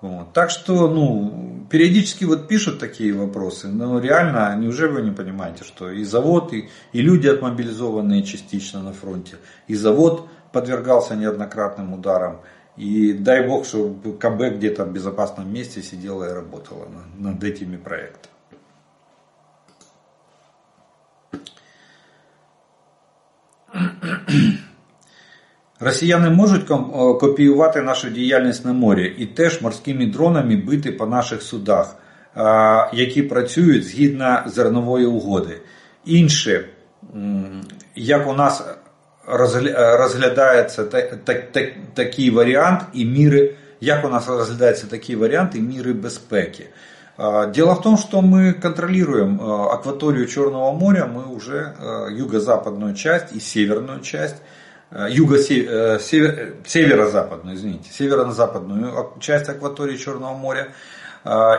A: Вот. Так что, ну, периодически вот пишут такие вопросы, но реально, неужели вы не понимаете, что и завод, и, и люди отмобилизованные частично на фронте, и завод подвергался неоднократным ударам, и дай бог, что КБ где-то в безопасном месте сидела и работала над этими проектами. Росіяни можуть копіювати нашу діяльність на морі і теж морськими дронами бити по наших судах, які працюють згідно зернової угоди. Інше, як у нас розглядається такий варіант і міри, як у нас розглядається такий варіант і міри безпеки. Дело в том, что мы контролируем акваторию Черного моря, мы уже юго-западную часть и северную часть, юго-северо-западную, извините, северо-западную часть акватории Черного моря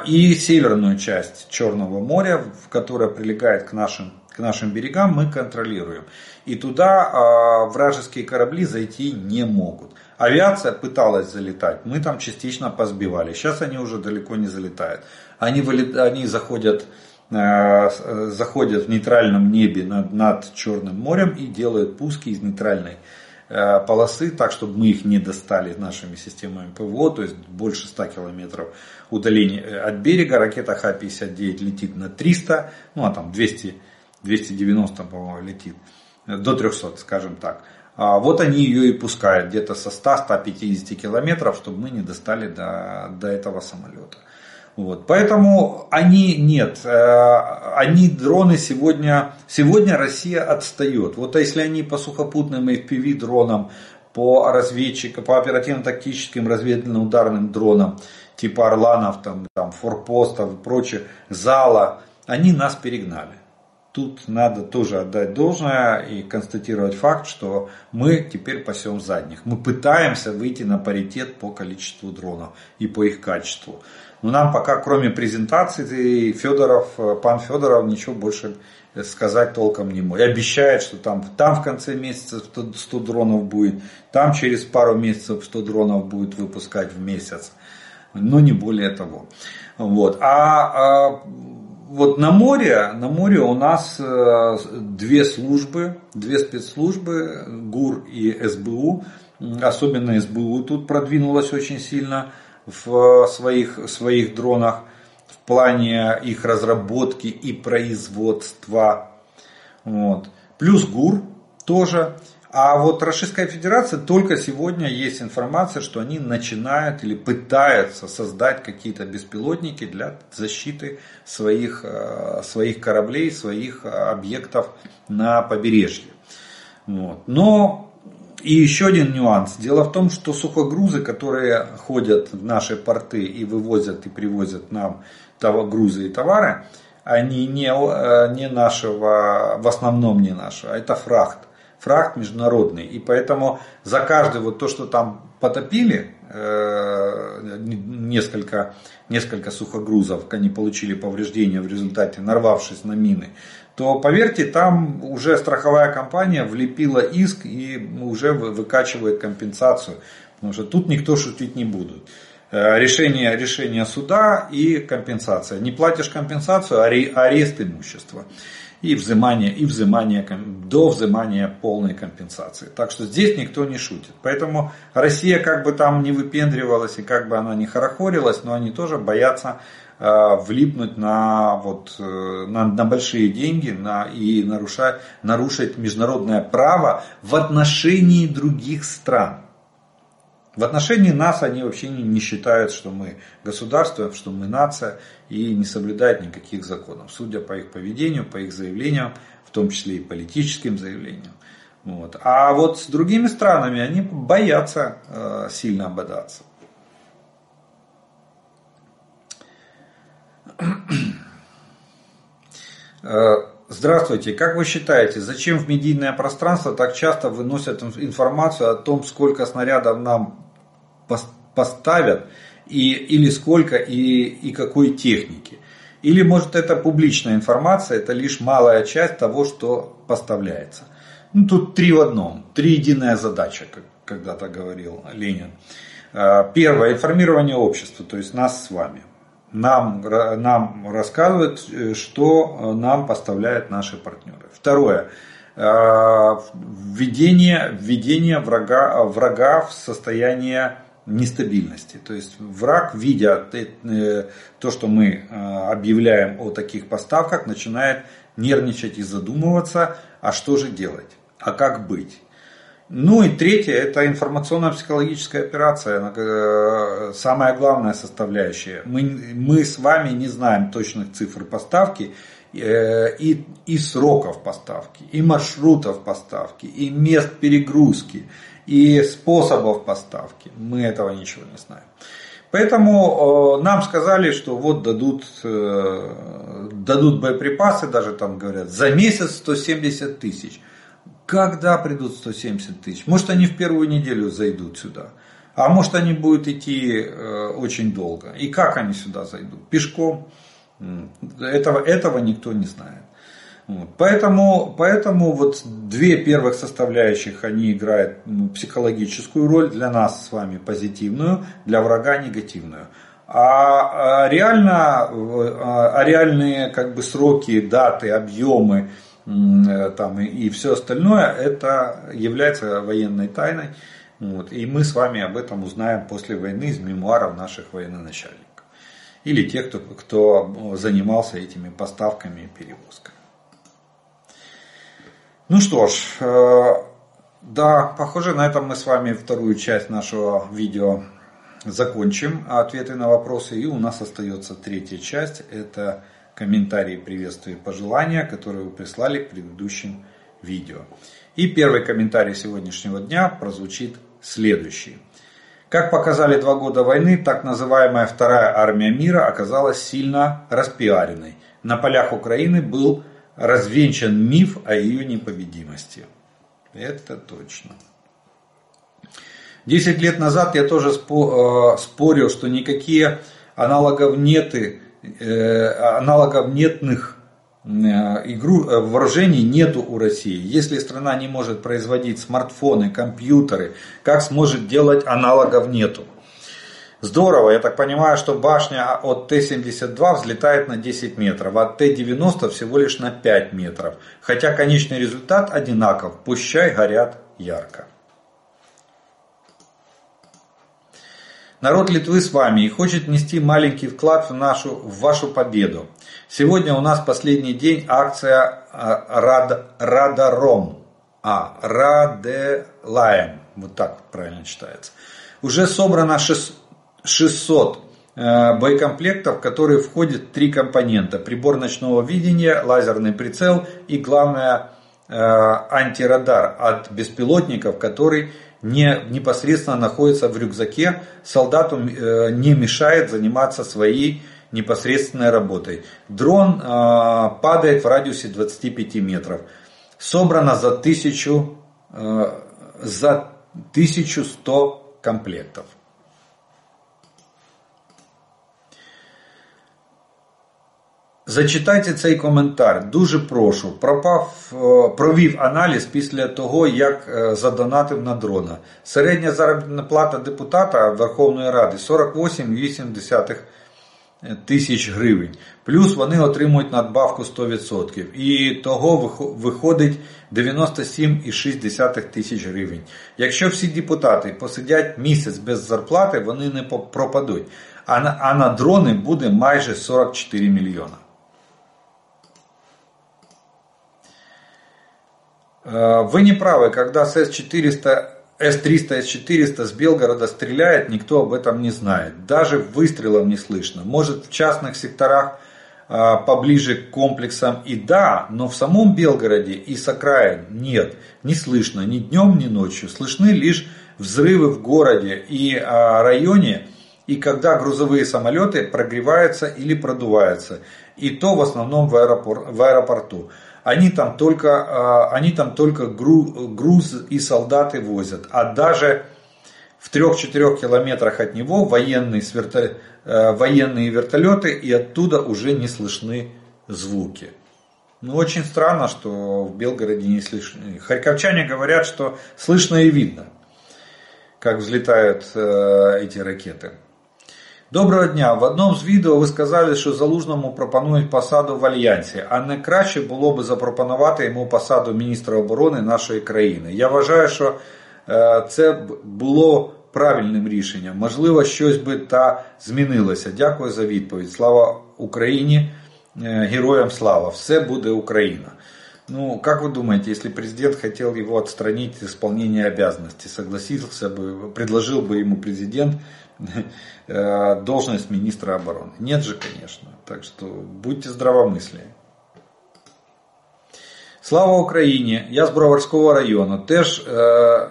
A: и северную часть Черного моря, которая прилегает к нашим, к нашим берегам, мы контролируем. И туда вражеские корабли зайти не могут. Авиация пыталась залетать, мы там частично позбивали. Сейчас они уже далеко не залетают. Они, вылет, они заходят, э, заходят в нейтральном небе над, над Черным морем и делают пуски из нейтральной э, полосы, так чтобы мы их не достали нашими системами ПВО, то есть больше 100 километров удаления э, от берега. Ракета Х-59 летит на 300, ну а там 200, 290, по-моему, летит, до 300, скажем так. А вот они ее и пускают где-то со 100-150 километров, чтобы мы не достали до, до этого самолета. Вот. Поэтому они нет, э, они дроны сегодня, сегодня Россия отстает. Вот а если они по сухопутным FPV дронам, по разведчикам, по оперативно-тактическим разведывательно-ударным дронам, типа Орланов, там, там, Форпостов и прочее, Зала, они нас перегнали. Тут надо тоже отдать должное и констатировать факт, что мы теперь пасем задних. Мы пытаемся выйти на паритет по количеству дронов и по их качеству. Но нам пока, кроме презентации, Федоров, пан Федоров ничего больше сказать толком не может. И обещает, что там, там в конце месяца 100, 100 дронов будет, там через пару месяцев 100 дронов будет выпускать в месяц. Но не более того. Вот. А, а вот на море, на море у нас э, две службы, две спецслужбы, ГУР и СБУ. Особенно СБУ тут продвинулась очень сильно в своих, своих дронах в плане их разработки и производства. Вот. Плюс ГУР тоже. А вот Российская Федерация только сегодня есть информация, что они начинают или пытаются создать какие-то беспилотники для защиты своих, э, своих кораблей, своих объектов на побережье. Вот. Но и еще один нюанс. Дело в том, что сухогрузы, которые ходят в наши порты и вывозят и привозят нам грузы и товары, они не, э, не нашего, в основном не нашего, а это фрахт фрахт международный. И поэтому за каждый вот то, что там потопили, несколько, несколько сухогрузов, они получили повреждения в результате, нарвавшись на мины, то поверьте, там уже страховая компания влепила иск и уже выкачивает компенсацию. Потому что тут никто шутить не будет. Э, решение, решение суда и компенсация. Не платишь компенсацию, арест имущества. И взимание, и взимание, до взимания полной компенсации. Так что здесь никто не шутит. Поэтому Россия как бы там не выпендривалась и как бы она не хорохорилась, но они тоже боятся э, влипнуть на, вот, э, на, на большие деньги на, и нарушать, нарушить международное право в отношении других стран. В отношении нас они вообще не, не считают, что мы государство, что мы нация и не соблюдают никаких законов, судя по их поведению, по их заявлениям, в том числе и политическим заявлениям. Вот. А вот с другими странами они боятся э, сильно ободаться. Э, здравствуйте, как вы считаете, зачем в медийное пространство так часто выносят информацию о том, сколько снарядов нам поставят, и, или сколько, и, и какой техники. Или может это публичная информация, это лишь малая часть того, что поставляется. Ну, тут три в одном, три единая задача, как когда-то говорил Ленин. А, первое, информирование общества, то есть нас с вами. Нам, нам рассказывают, э, что нам поставляют наши партнеры. Второе, а, введение, введение врага, врага в состояние нестабильности. То есть враг, видя э, то, что мы э, объявляем о таких поставках, начинает нервничать и задумываться, а что же делать, а как быть. Ну и третье, это информационно-психологическая операция, э, самая главная составляющая. Мы, мы с вами не знаем точных цифр поставки и, и сроков поставки, и маршрутов поставки, и мест перегрузки и способов поставки. Мы этого ничего не знаем. Поэтому нам сказали, что вот дадут, э, дадут боеприпасы, даже там говорят, за месяц 170 тысяч. Когда придут 170 тысяч? Может они в первую неделю зайдут сюда? А может они будут идти э, очень долго? И как они сюда зайдут? Пешком? Этого, этого никто не знает. Поэтому, поэтому вот две первых составляющих, они играют ну, психологическую роль, для нас с вами позитивную, для врага негативную. А, а реально, а, а реальные как бы сроки, даты, объемы э, там, и, все остальное, это является военной тайной. Вот, и мы с вами об этом узнаем после войны из мемуаров наших военноначальников. Или тех, кто, кто занимался этими поставками и перевозками. Ну что ж, э, да, похоже, на этом мы с вами вторую часть нашего видео закончим. Ответы на вопросы. И у нас остается третья часть. Это комментарии, приветствия и пожелания, которые вы прислали к предыдущим видео. И первый комментарий сегодняшнего дня прозвучит следующий. Как показали два года войны, так называемая Вторая армия мира оказалась сильно распиаренной. На полях Украины был развенчан миф о ее непобедимости. Это точно. Десять лет назад я тоже э, спорил, что никакие аналогов неты, э, аналогов нетных э, игру, вооружений нету у России. Если страна не может производить смартфоны, компьютеры, как сможет делать аналогов нету? Здорово, я так понимаю, что башня от Т-72 взлетает на 10 метров, а от Т-90 всего лишь на 5 метров. Хотя конечный результат одинаков, пущай горят ярко. Народ Литвы с вами и хочет внести маленький вклад в, нашу, в вашу победу. Сегодня у нас последний день акция а, Рад, Радаром. А, Раделаем. Вот так правильно читается. Уже собрано 6, 600 э, боекомплектов, в которые входят три компонента. Прибор ночного видения, лазерный прицел и главное э, антирадар от беспилотников, который не, непосредственно находится в рюкзаке. Солдату э, не мешает заниматься своей непосредственной работой. Дрон падает в радиусе 25 метров. Собрано за, тысячу, за 1100 комплектов. Зачитайте цей коментар, дуже прошу. Пропав, е, провів аналіз після того, як е, задонатив на дрона. Середня заробітна плата депутата Верховної Ради 48,8 тисяч гривень. Плюс вони отримують надбавку 100%. І того виходить 97,6 тисяч гривень. Якщо всі депутати посидять місяць без зарплати, вони не пропадуть. А на, а на дрони буде майже 44 мільйона. Вы не правы, когда с С-400 с-300, С-400 с Белгорода стреляет, никто об этом не знает. Даже выстрелом не слышно. Может в частных секторах а, поближе к комплексам и да, но в самом Белгороде и с окраин нет, не слышно ни днем, ни ночью. Слышны лишь взрывы в городе и а, районе, и когда грузовые самолеты прогреваются или продуваются. И то в основном в, аэропор, в аэропорту. Они там только, а, они там только груз и солдаты возят. А даже в 3-4 километрах от него военные, сверто... Э, военные вертолеты и оттуда уже не слышны звуки. Ну, очень странно, что в Белгороде не слышны. Харьковчане говорят, что слышно и видно, как взлетают э, эти ракеты. Доброго дня. В одному з відео ви сказали, що Залужному пропонують посаду в Альянсі, а не краще було б запропонувати йому посаду міністра оборони нашої країни. Я вважаю, що е, це було правильним рішенням. Можливо, щось би та змінилося. Дякую за відповідь. Слава Україні, е, героям слава! Все буде Україна. Ну, как вы думаете, если президент хотел его отстранить от исполнения обязанностей, согласился бы, предложил бы ему президент Э, должность министра обороны. Нет же, конечно. Так что будьте здравомислі. Слава Україні! Я з Броварського району. Теж е,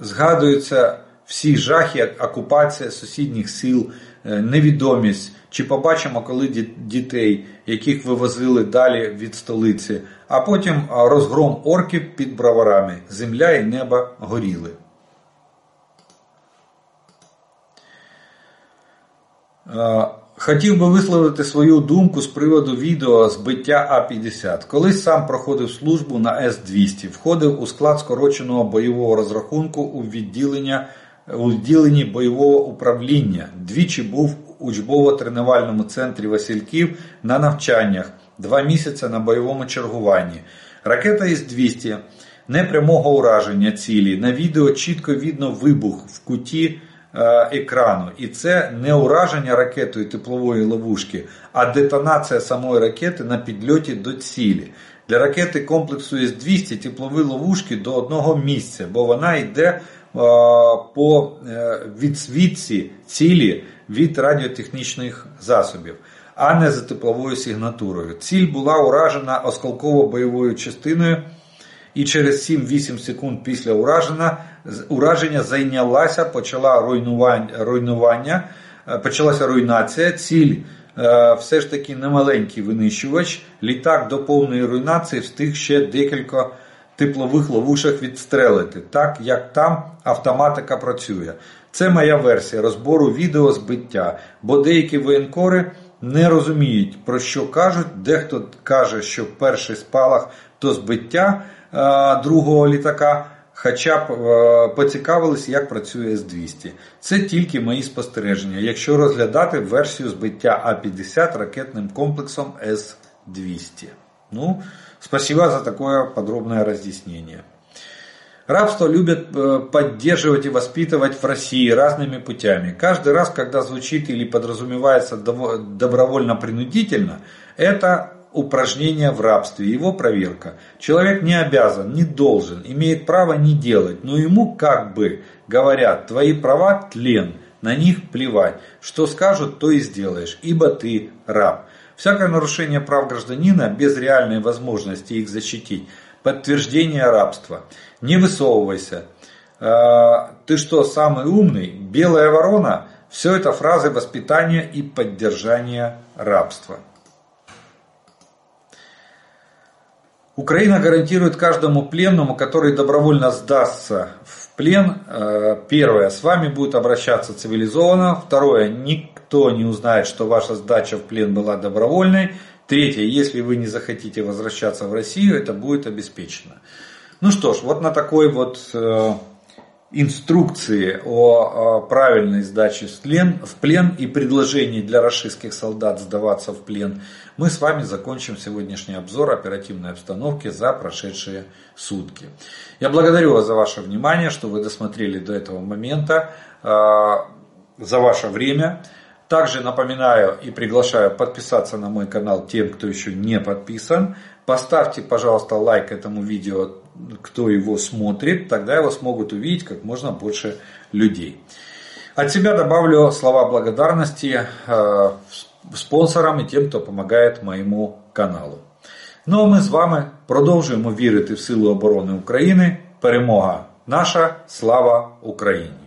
A: згадуються всі жахи, окупація сусідніх сіл, е, Невідомість. Чи побачимо, коли дітей, яких вивозили далі від столиці, а потім розгром орків під броварами, земля і небо горіли. Хотів би висловити свою думку з приводу відео збиття А-50. Колись сам проходив службу на С-200, входив у склад скороченого бойового розрахунку у відділення, у відділенні бойового управління. Двічі був у учбово-тренувальному центрі Васильків на навчаннях, два місяці на бойовому чергуванні. Ракета С-200 непрямого ураження цілі. На відео чітко видно вибух в куті. Е, екрану. І це не ураження ракетою теплової ловушки, а детонація самої ракети на підльоті до цілі. Для ракети комплексу С-200 теплові ловушки до одного місця, бо вона йде по е, відсвітці цілі від радіотехнічних засобів, а не за тепловою сигнатурою. Ціль була уражена осколково-бойовою частиною і через 7-8 секунд після ураження ураження зайнялася, почала руйнування, руйнування, е, почалася руйнація. Ціль е, все ж таки немаленький винищувач. Літак до повної руйнації встиг ще декілька теплових ловушок відстрелити, так як там автоматика працює. Це моя версія розбору відео збиття, бо деякі воєнкори не розуміють, про що кажуть. Дехто каже, що перший спалах то збиття е, другого літака хоча б е, поцікавились, як працює С-200. Це тільки мої спостереження, якщо розглядати версію збиття А-50 ракетним комплексом С-200. Ну, спасибо за такое подробное разъяснение. Рабство любят э, поддерживать и воспитывать в России разными путями. Каждый раз, когда звучит или подразумевается добровольно-принудительно, это упражнение в рабстве, его проверка. Человек не обязан, не должен, имеет право не делать, но ему как бы говорят, твои права тлен, на них плевать, что скажут, то и сделаешь, ибо ты раб. Всякое нарушение прав гражданина без реальной возможности их защитить – подтверждение рабства. Не высовывайся. «А, ты что, самый умный? Белая ворона? Все это фразы воспитания и поддержания рабства. Украина гарантирует каждому пленному, который добровольно сдастся в плен, э, первое, с вами будет обращаться цивилизованно, второе, никто не узнает, что ваша сдача в плен была добровольной, Третье, если вы не захотите возвращаться в Россию, это будет обеспечено. Ну что ж, вот на такой вот э, инструкции о правильной сдаче в плен, и предложении для российских солдат сдаваться в плен, мы с вами закончим сегодняшний обзор оперативной обстановки за прошедшие сутки. Я благодарю вас за ваше внимание, что вы досмотрели до этого момента, э, за ваше время. Также напоминаю и приглашаю подписаться на мой канал тем, кто еще не подписан. Поставьте, пожалуйста, лайк этому видео, кто его смотрит, тогда его смогут увидеть как можно больше людей. От себя добавлю слова благодарности э, спонсорам и тем, кто помогает моему каналу. Ну а ми з вами продовжуємо вірити в силу оборони України. Перемога наша, слава Україні!